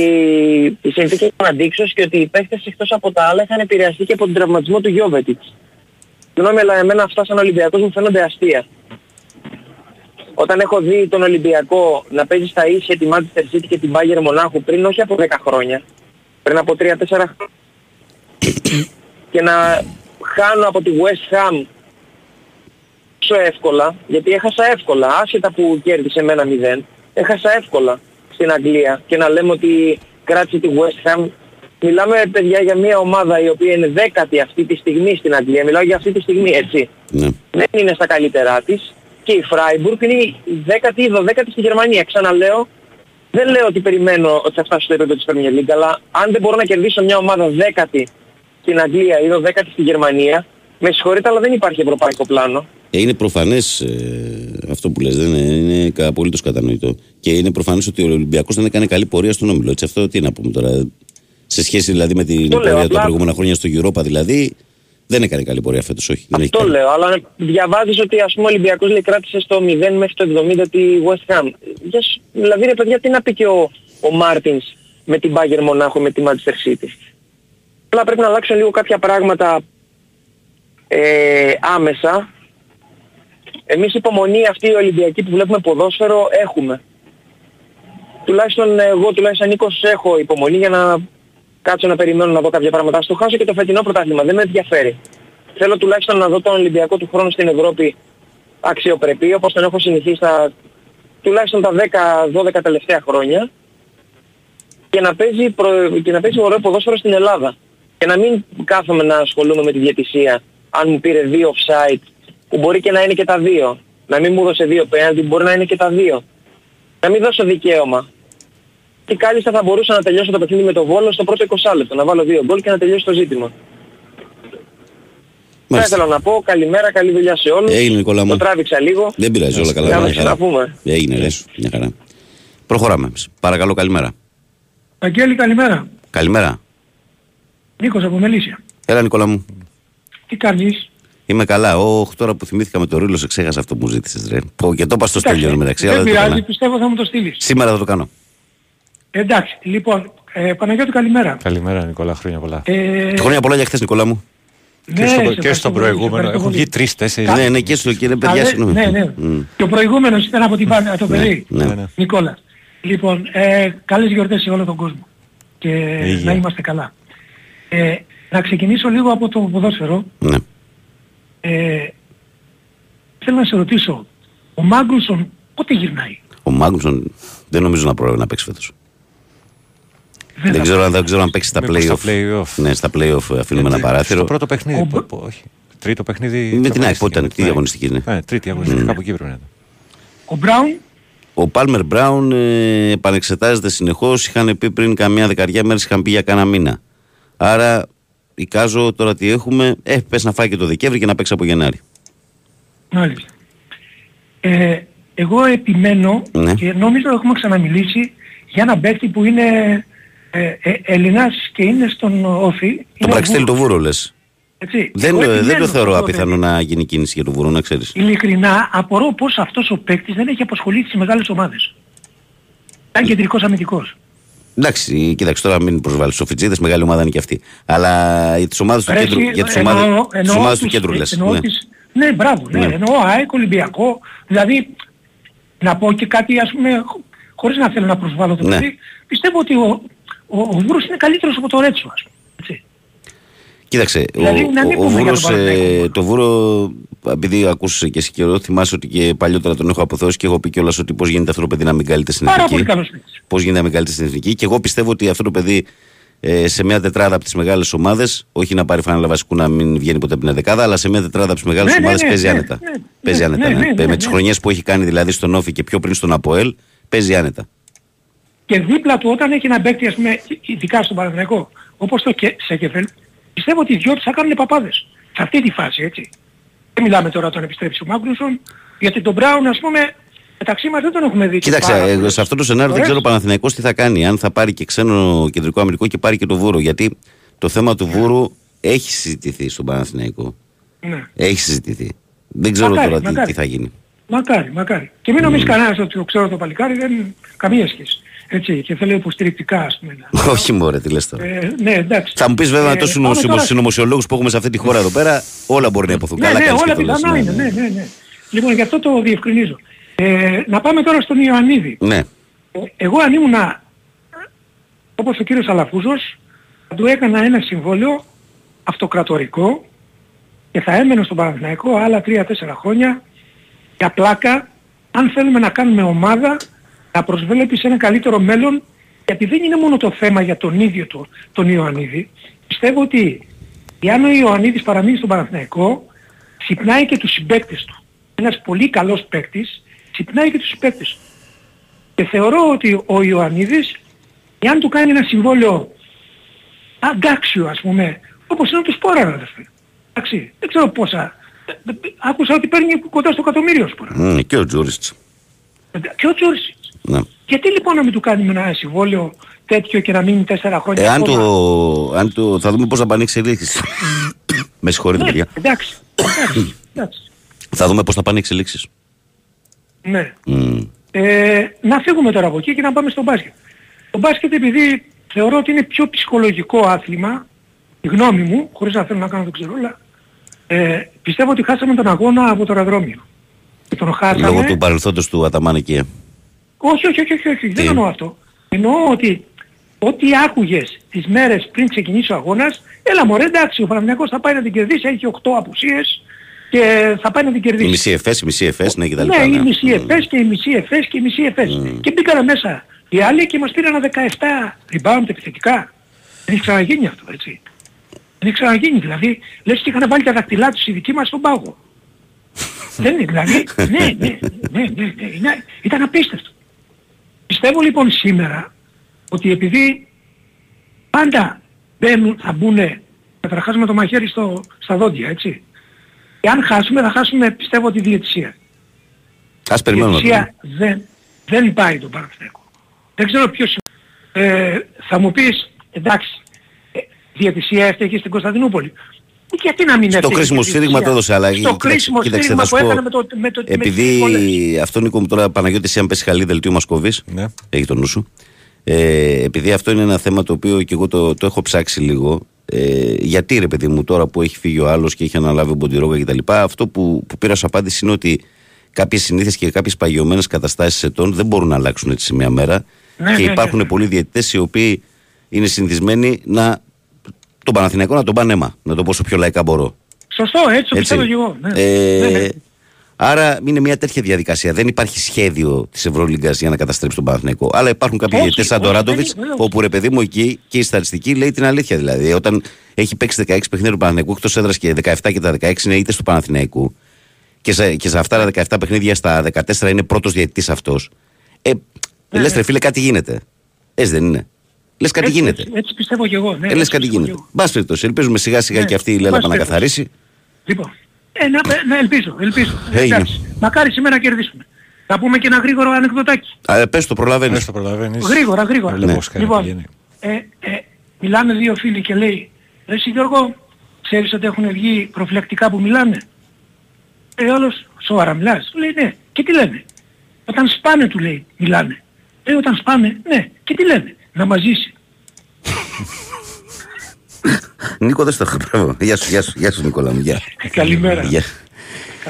οι συνθήκες ήταν αντίξως και ότι οι παίχτες εκτός από τα άλλα είχαν επηρεαστεί και από τον τραυματισμό του Γιώβετιτς. Συγγνώμη, αλλά εμένα αυτά σαν Ολυμπιακός μου φαίνονται αστεία. Όταν έχω δει τον Ολυμπιακό να παίζει στα ίσια τη Manchester City και την Bayern Μονάχου πριν όχι από 10 χρόνια, πριν από 3-4 χρόνια και να χάνω από τη West Ham τόσο εύκολα, γιατί έχασα εύκολα, άσχετα που κέρδισε με ένα 0, έχασα εύκολα στην Αγγλία και να λέμε ότι κράτησε τη West Ham. Μιλάμε παιδιά για μια ομάδα η οποία είναι δέκατη αυτή τη στιγμή στην Αγγλία, μιλάω για αυτή τη στιγμή έτσι. Ναι. Δεν είναι στα καλύτερά της και η Freiburg είναι η δέκατη ή δωδέκατη στη Γερμανία. Ξαναλέω, δεν λέω ότι περιμένω ότι θα φτάσω στο επίπεδο της Premier League, αλλά αν δεν μπορώ να κερδίσω μια ομάδα δέκατη στην Αγγλία ή δωδέκατη στη Γερμανία, με συγχωρείτε αλλά δεν υπάρχει ευρωπαϊκό πλάνο. Ε, είναι προφανές αυτό που λες, δεν είναι, είναι απολύτως κατανοητό. Και είναι προφανές ότι ο Ολυμπιακός δεν έκανε καλή πορεία στον όμιλο. Έτσι, αυτό τι να πούμε τώρα. Σε σχέση δηλαδή με την Το λέω, πορεία απλά- τα προηγούμενα χρόνια στο Europa δηλαδή, δεν έκανε καλή πορεία φέτος, όχι. Δεν έχει Το κάνει. λέω, αλλά διαβάζεις ότι ας πούμε ο Ολυμπιακός λέει κράτησε στο 0 μέχρι το 70 τη West Ham. Για σ- Δηλαδή ρε παιδιά τι να πει και ο, ο Μάρτινς με την Bayern Μονάχου με τη Manchester City; Απλά πρέπει να αλλάξουν λίγο κάποια πράγματα ε, άμεσα. Εμείς υπομονή αυτή η Ολυμπιακή που βλέπουμε ποδόσφαιρο έχουμε. Τουλάχιστον εγώ, τουλάχιστον Νίκος έχω υπομονή για να κάτσω να περιμένω να δω κάποια πράγματα. Ας το χάσω και το φετινό πρωτάθλημα, δεν με ενδιαφέρει. Θέλω τουλάχιστον να δω τον Ολυμπιακό του χρόνου στην Ευρώπη αξιοπρεπή, όπως τον έχω συνηθίσει τα, τουλάχιστον τα 10-12 τελευταία χρόνια και να παίζει, προ... και να παίζει ωραίο ποδόσφαιρο στην Ελλάδα. Και να μην κάθομαι να ασχολούμαι με τη διαιτησία αν μου πήρε δύο offside που μπορεί και να είναι και τα δύο. Να μην μου δώσε δύο πέναντι, μπορεί να είναι και τα δύο. Να μην δώσω δικαίωμα. Και κάλλιστα θα μπορούσα να τελειώσω το παιχνίδι με το Βόλο στο πρώτο 20 λεπτό. Να βάλω δύο γκολ και να τελειώσει το ζήτημα. Θα ήθελα να πω καλημέρα, καλή δουλειά σε όλους. Έγινε Νικόλα μου. Το τράβηξα λίγο. Δεν πειράζει όλα καλά. Να μια μας χαρά. ξαναπούμε. Έγινε ρε. Μια χαρά. Προχωράμε. εμείς. Παρακαλώ καλημέρα. Αγγέλη, καλημέρα. Καλημέρα. Νίκος από Μελίσια. Έλα Νικόλα μου. Τι κάνεις; Είμαι καλά. Όχι τώρα που θυμήθηκα με το ρίλο, σε ξέχασα αυτό που μου ζήτησες ρε. Πω, και το είπα στο Εντάξει, στέλιο μεταξύ. αλλά Δεν δεν το πειράζει, έκανα. πιστεύω θα μου το στείλεις. Σήμερα θα το κάνω. Εντάξει, λοιπόν, ε, Παναγιώτη καλημέρα. Καλημέρα Νικόλα, χρόνια πολλά. Ε, Και χρόνια πολλά για χθες Νικόλα μου. και ναι, στο, σε και ευχαριστώ στο πολύ, σε προηγούμενο ευχαριστώ έχουν πολύ. βγει τρει-τέσσερι. Ναι, ναι, και στο κύριε Α, παιδιά, δε- συγγνώμη. ναι, ναι. Μμ. Και ο προηγούμενος ήταν από την Πα- το παιδί. ναι. Ναι, ναι. Νικόλα. Λοιπόν, ε, καλές γιορτές σε όλο τον κόσμο. Και Υγεία. να είμαστε καλά. Ε, να ξεκινήσω λίγο από το ποδόσφαιρο. Ναι. Ε, θέλω να σε ρωτήσω, ο Μάγκρουσον πότε γυρνάει; Ο Μάγνουσον δεν νομίζω να πρόλαβε να παίξει φέτος. Δεν Δεν θα- ξέρω, αν- δεν ξέρω αν παίξει στα Μήπως στα play-off. play-off. Ναι, στα play-off αφήνουμε ένα Στο παράθυρο. πρώτο παιχνίδι, Ο- πο- πο- όχι. Τρίτο παιχνίδι. Με την ΑΕΚ, αγωνιστική. πότε ήταν, τι Ναι. αγωνιστική είναι. Ναι, τρίτη αγωνιστική, κάπου εκεί πρέπει να ήταν. Ο Μπράουν, Ο Πάλμερ Μπράουν ε, επανεξετάζεται συνεχώς. Είχαν πει πριν καμιά δεκαριά μέρες, είχαν πει για κάνα μήνα. Άρα, εικάζω τώρα τι έχουμε. Ε, πες να φάει και το Δεκέμβρη και να παίξει από Γενάρη. μάλιστα. Ε, εγώ επιμένω Ναι. και νομίζω έχουμε ξαναμιλήσει για ένα παίκτη που είναι ε, ε, Ελληνάς και είναι στον Όφη. Το Πραξτέλ το βούρο λες. Έτσι. Δεν, Εγώ ε, δεν επιμένω το θεωρώ αυτό, απίθανο δηλαδή. να γίνει κίνηση για το βούρο, να ξέρεις. Ειλικρινά απορώ πως αυτός ο παίκτης δεν έχει απασχολήσει τις μεγάλες ομάδες. Ήταν κεντρικός αμυντικός. Εντάξει, κοίταξε τώρα μην προσβάλλεις. Ο Φιτζίδε μεγάλη ομάδα είναι και αυτή. Αλλά για τις ομάδες του Ρε, κέντρου, εσύ, για τις εννοώ- ομάδες, τις εννοώ ομάδες του τους- κέντρου λες. εννοώ Ναι. τις- Ναι, μπράβο, ναι. Ναι. Εννοώ ΑΕΚ, Ολυμπιακό. Δηλαδή, να πω και κάτι ας πούμε, χ- χωρίς να θέλω να προσβάλλω το Ναι. παιδί, πιστεύω ότι ο, ο, ο Βούρος είναι καλύτερος από το Ρέτσο, ας πούμε. Έτσι. Κοίταξε, Δηλαδή, ο, να μην ο, ο πούμε για Βούρος, τον Παναθηναϊκό. ε, το Βούρο, επειδή ακούσε και εσύ καιρό, θυμάσαι ότι και παλιότερα τον έχω αποθεώσει και έχω πει κιόλας ότι πώς γίνεται αυτό το παιδί να μην καλείται στην Πάρα εθνική. πολύ καλός παίκτης. Πώς γίνεται να μην καλείται στην εθνική. Και εγώ πιστεύω ότι αυτό το παιδί ε, σε μια τετράδα από τις μεγάλες ομάδες, όχι να πάρει φάνελα βασικού να μην βγαίνει ποτέ από την δεκάδα, αλλά σε μια τετράδα από τις μεγάλες Ναι, ναι, ομάδες ναι, παίζει ναι, άνετα. ναι, παίζει ναι, άνετα. ναι, ναι. ναι, ναι, με ναι. τις χρονιές που έχει κάνει δηλαδή στον Όφη και πιο πριν στον Αποέλ, παίζει άνετα. Και δίπλα του όταν έχει ένα παίκτη, ας πούμε, ειδικά στον Παναθηναϊκό, όπως το Κε- Σέκεφελ, πιστεύω ότι οι δυο τους θα κάνουν παπάδες. Σε αυτή τη φάση, έτσι. Δεν μιλάμε τώρα τον επιστρέψει ο Μάγκρουσον, γιατί τον Μπράουν, ας πούμε, μεταξύ μας δεν τον έχουμε δει. Κοίταξε, πάρα ε, πολύ. σε αυτό το σενάριο δεν Ωραίος. ξέρω ο Παναθηναϊκός τι θα κάνει. Αν θα πάρει και ξένο κεντρικό αμυντικό και πάρει και το Βούρο. Γιατί το θέμα του Βούρου έχει συζητηθεί στον Παναθηναϊκό. Ναι. Έχει συζητηθεί. Δεν ξέρω Μακάρι, τώρα τι, μακάρι. τι θα γίνει. Μακάρι, μακάρι. Και μην νομίζεις κανένας ότι το ξέρω το παλικάρι, δεν καμία σχέση. Έτσι, και θέλω υποστηρικτικά, ας πούμε. να- Όχι μωρέ, τι λες τώρα. Ε, ναι, εντάξει. Θα μου πεις βέβαια Ε, με τους πάμε τώρα- συνωμοσιολόγους που έχουμε σε αυτή τη χώρα εδώ πέρα, όλα μπορεί να υποθούν. Ναι, Καλά ναι, κάνεις όλα και το λες, πιθανά ναι, είναι. ναι. Ναι, ναι, ναι. Λοιπόν, γι' αυτό το διευκρινίζω. Ε, να πάμε τώρα στον Ιωαννίδη. Ναι. Ε, Εγώ αν ήμουνα όπως ο κύριος Αλαφούζος θα του έκανα ένα συμβόλαιο αυτοκρατορικό και θα έμενε στον Παναθηναϊκό άλλα 3-4 χρόνια για πλάκα αν θέλουμε να κάνουμε ομάδα να προσβλέπει σε ένα καλύτερο μέλλον γιατί δεν είναι μόνο το θέμα για τον ίδιο το, τον Ιωαννίδη πιστεύω ότι εάν ο Ιωαννίδης παραμείνει στον Παναθηναϊκό ξυπνάει και τους συμπαίκτες του ένας πολύ καλός παίκτης ξυπνάει και τους συμπαίκτες του και θεωρώ ότι ο Ιωαννίδης, εάν του κάνει ένα συμβόλαιο αγκάξιο ας πούμε, όπως είναι του Σπόρα αδερφέ. Εντάξει, δεν ξέρω πόσα. Ε, ε, Άκουσα ότι παίρνει κοντά στο εκατομμύριο Σπόρα. Μμ, Και ο Τζούριτς. Και ο Τζόρσιτς. Ναι. Γιατί λοιπόν να μην του κάνουμε ένα συμβόλαιο τέτοιο και να μείνει τέσσερα χρόνια Ε, αν ακόμα; το, αν το, θα δούμε πώς θα πάνε οι εξελίξεις. Με συγχωρείτε Ναι, παιδιά. εντάξει, εντάξει, εντάξει. Θα δούμε πώς θα πάνε οι εξελίξεις. Ναι. Μμ. Ε, να φύγουμε τώρα από εκεί και να πάμε στο μπάσκετ. Το μπάσκετ επειδή θεωρώ ότι είναι πιο ψυχολογικό άθλημα, η γνώμη μου, χωρίς να θέλω να κάνω το ξερόλα, ε, πιστεύω ότι χάσαμε τον αγώνα από το αεροδρόμιο. Και τον χάσαμε... Λόγω του παρελθόντος του Αταμάν εκεί. Όχι, όχι, όχι, όχι, όχι. δεν Τι? εννοώ αυτό. Εννοώ ότι ό,τι άκουγες τις μέρες πριν ξεκινήσει ο αγώνας, έλα μωρέ εντάξει, ο Παναθηναϊκός θα πάει να την κερδίσει, έχει 8 απουσίες και θα πάει να την Η κερδίσει. μισή εφές, η μιση εφές, ναι, κτλ. Ναι, η ναι. μισή εφές και η μισή εφές και η μισή εφές. Και μπήκανε μέσα οι άλλοι και μας πήραν ένα 17 rebound επιθετικά. Δεν έχει ξαναγίνει αυτό, έτσι. Δεν έχει ξαναγίνει δηλαδή. Λες και είχαν βάλει τα δακτυλά τους οι δικοί μας στον πάγο. Δεν είναι δηλαδή. ναι, ναι, ναι, ναι, ναι, είναι- ήταν απίστευτο. Πιστεύω λοιπόν σήμερα ότι επειδή πάντα μπαίνουν, θα μπουν καταρχάς με το μαχαίρι στο, στα δόντια, έτσι. Και αν χάσουμε θα χάσουμε πιστεύω τη διαιτησία. Ας Η περιμένουμε. να διαιτησία δεν, δεν πάει τον Παναθηναϊκό. Δεν ξέρω ποιος... Ε, θα μου πεις, εντάξει, ε, διαιτησία έφταιγε στην Κωνσταντινούπολη. Γιατί να μην Στο έφταιγε κρίσιμο η διαιτησία. σφύριγμα το έδωσε, αλλά Στο κοίταξε- κρίσιμο κοίταξε, σφύριγμα θα σου που πω, έκανε με το... Με το με τις Επειδή αυτό Νίκο μου τώρα Παναγιώτη εσύ αν πέσει χαλί δελτίο Μασκοβής Ναι. Έχει το νου σου ε, Επειδή αυτό είναι ένα θέμα το οποίο και εγώ το, το έχω ψάξει λίγο ε, Γιατί ρε παιδί μου τώρα που έχει φύγει ο άλλος και έχει αναλάβει ο Μποντιρόγα κτλ Αυτό που, που πήρα ως απάντηση είναι ότι Κάποιες συνήθειες και κάποιες παγιωμένες καταστάσεις ετών Δεν μπορούν να αλλάξουν έτσι σε μια μέρα Ναι, Και ναι, υπάρχουν ναι. πολλοί διαιτητές οι οποίοι είναι συνηθισμένοι να τον Παναθηναϊκό να τον πάνε αίμα, να το πω όσο πιο λαϊκά μπορώ. Σωστό, έτσι το πιστεύω και εγώ. Ναι. Ε, Ναι, ναι. Άρα είναι μια τέτοια διαδικασία. Δεν υπάρχει σχέδιο της Ευρωλίγκας για να καταστρέψει τον Παναθηναϊκό. Αλλά υπάρχουν κάποιοι Όχι, διαιτητές σαν τον όχι, Ράντοβιτς, δεν είναι, όπου ρε παιδί μου εκεί και η στατιστική λέει την αλήθεια. Δηλαδή, όταν έχει παίξει 16 παιχνίδια του Παναθηναϊκού εκτός έδρας και 17 και τα 16 είναι είτε του Παναθηναϊκού, και σε, και σε αυτά τα 17 παιχνίδια στα 14 είναι πρώτος διαιτητής αυτός. Ε, Ναι, λες, ναι. ρε φίλε, κάτι γίνεται. Έτσι δεν είναι. Λες κάτι Έτσι, γίνεται. Έτσι, έτσι πιστεύω και εγώ. Ναι, Ε, λες έτσι κάτι πιστεύω γίνεται. και εγώ. Μπας περιπτώσει, ελπίζουμε σιγά σιγά Ναι, και αυτή η εν Λέλα πάση να καθαρίσει. Λοιπόν, ε, να, να ελπίζω, ελπίζω. Έγινε. Εντάξει. Μακάρι σήμερα να κερδίσουμε. Θα πούμε και ένα γρήγορο ανεκδοτάκι. Α, πες το προλαβαίνεις. Πες το προλαβαίνεις. Γρήγορα, γρήγορα. Βλέπω πώς κάνει, Λοιπόν, πηγαίνει. ε, ε, μιλάνε δύο φίλοι και λέει, ρε εσύ Γιώργο, ξέρεις ότι έχουν βγει προφυλακτικά που μιλάνε; Ε, ο άλλος, σοβαρά μιλάς; Του λέει, ναι. Και τι λένε; Όταν σπάνε, του λέει, μιλάνε. Ε, όταν σπάνε, ναι. Και τι λένε; Να μας ζήσει. Νίκο, δεν στο έχω. Μπράβο. Γεια σου, γεια σου, γεια σου Νικόλα μου. Γεια. Καλημέρα. Γεια.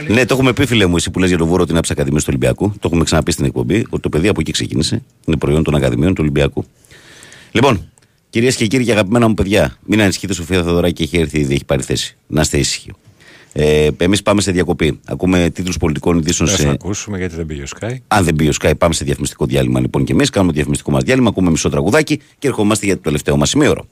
Ναι, το έχουμε πει, φίλε μου, εσύ που λες για το Βόρο την άψα Ακαδημία του Ολυμπιακού. Το έχουμε ξαναπεί στην εκπομπή ότι το παιδί από εκεί ξεκίνησε. Είναι προϊόν των Ακαδημίων του Ολυμπιακού. Λοιπόν, κυρίες και κύριοι και αγαπημένα μου παιδιά, μην ανησυχείτε, Σοφία Θεοδωράκη έχει έρθει ήδη, έχει πάρει θέση. Να είστε ήσυχοι. Ε, Εμείς πάμε σε διακοπή. Ακούμε τίτλους πολιτικών ειδήσεων Δεν θα σε. ακούσουμε γιατί δεν πήγε ο Sky. Αν δεν πει ο Sky, πάμε σε διαφημιστικό διάλειμμα λοιπόν και εμείς. Κάνουμε το διαφημιστικό μας διάλειμμα, ακούμε μισό τραγουδάκι και ερχόμαστε για το τελευταίο μας σημείο.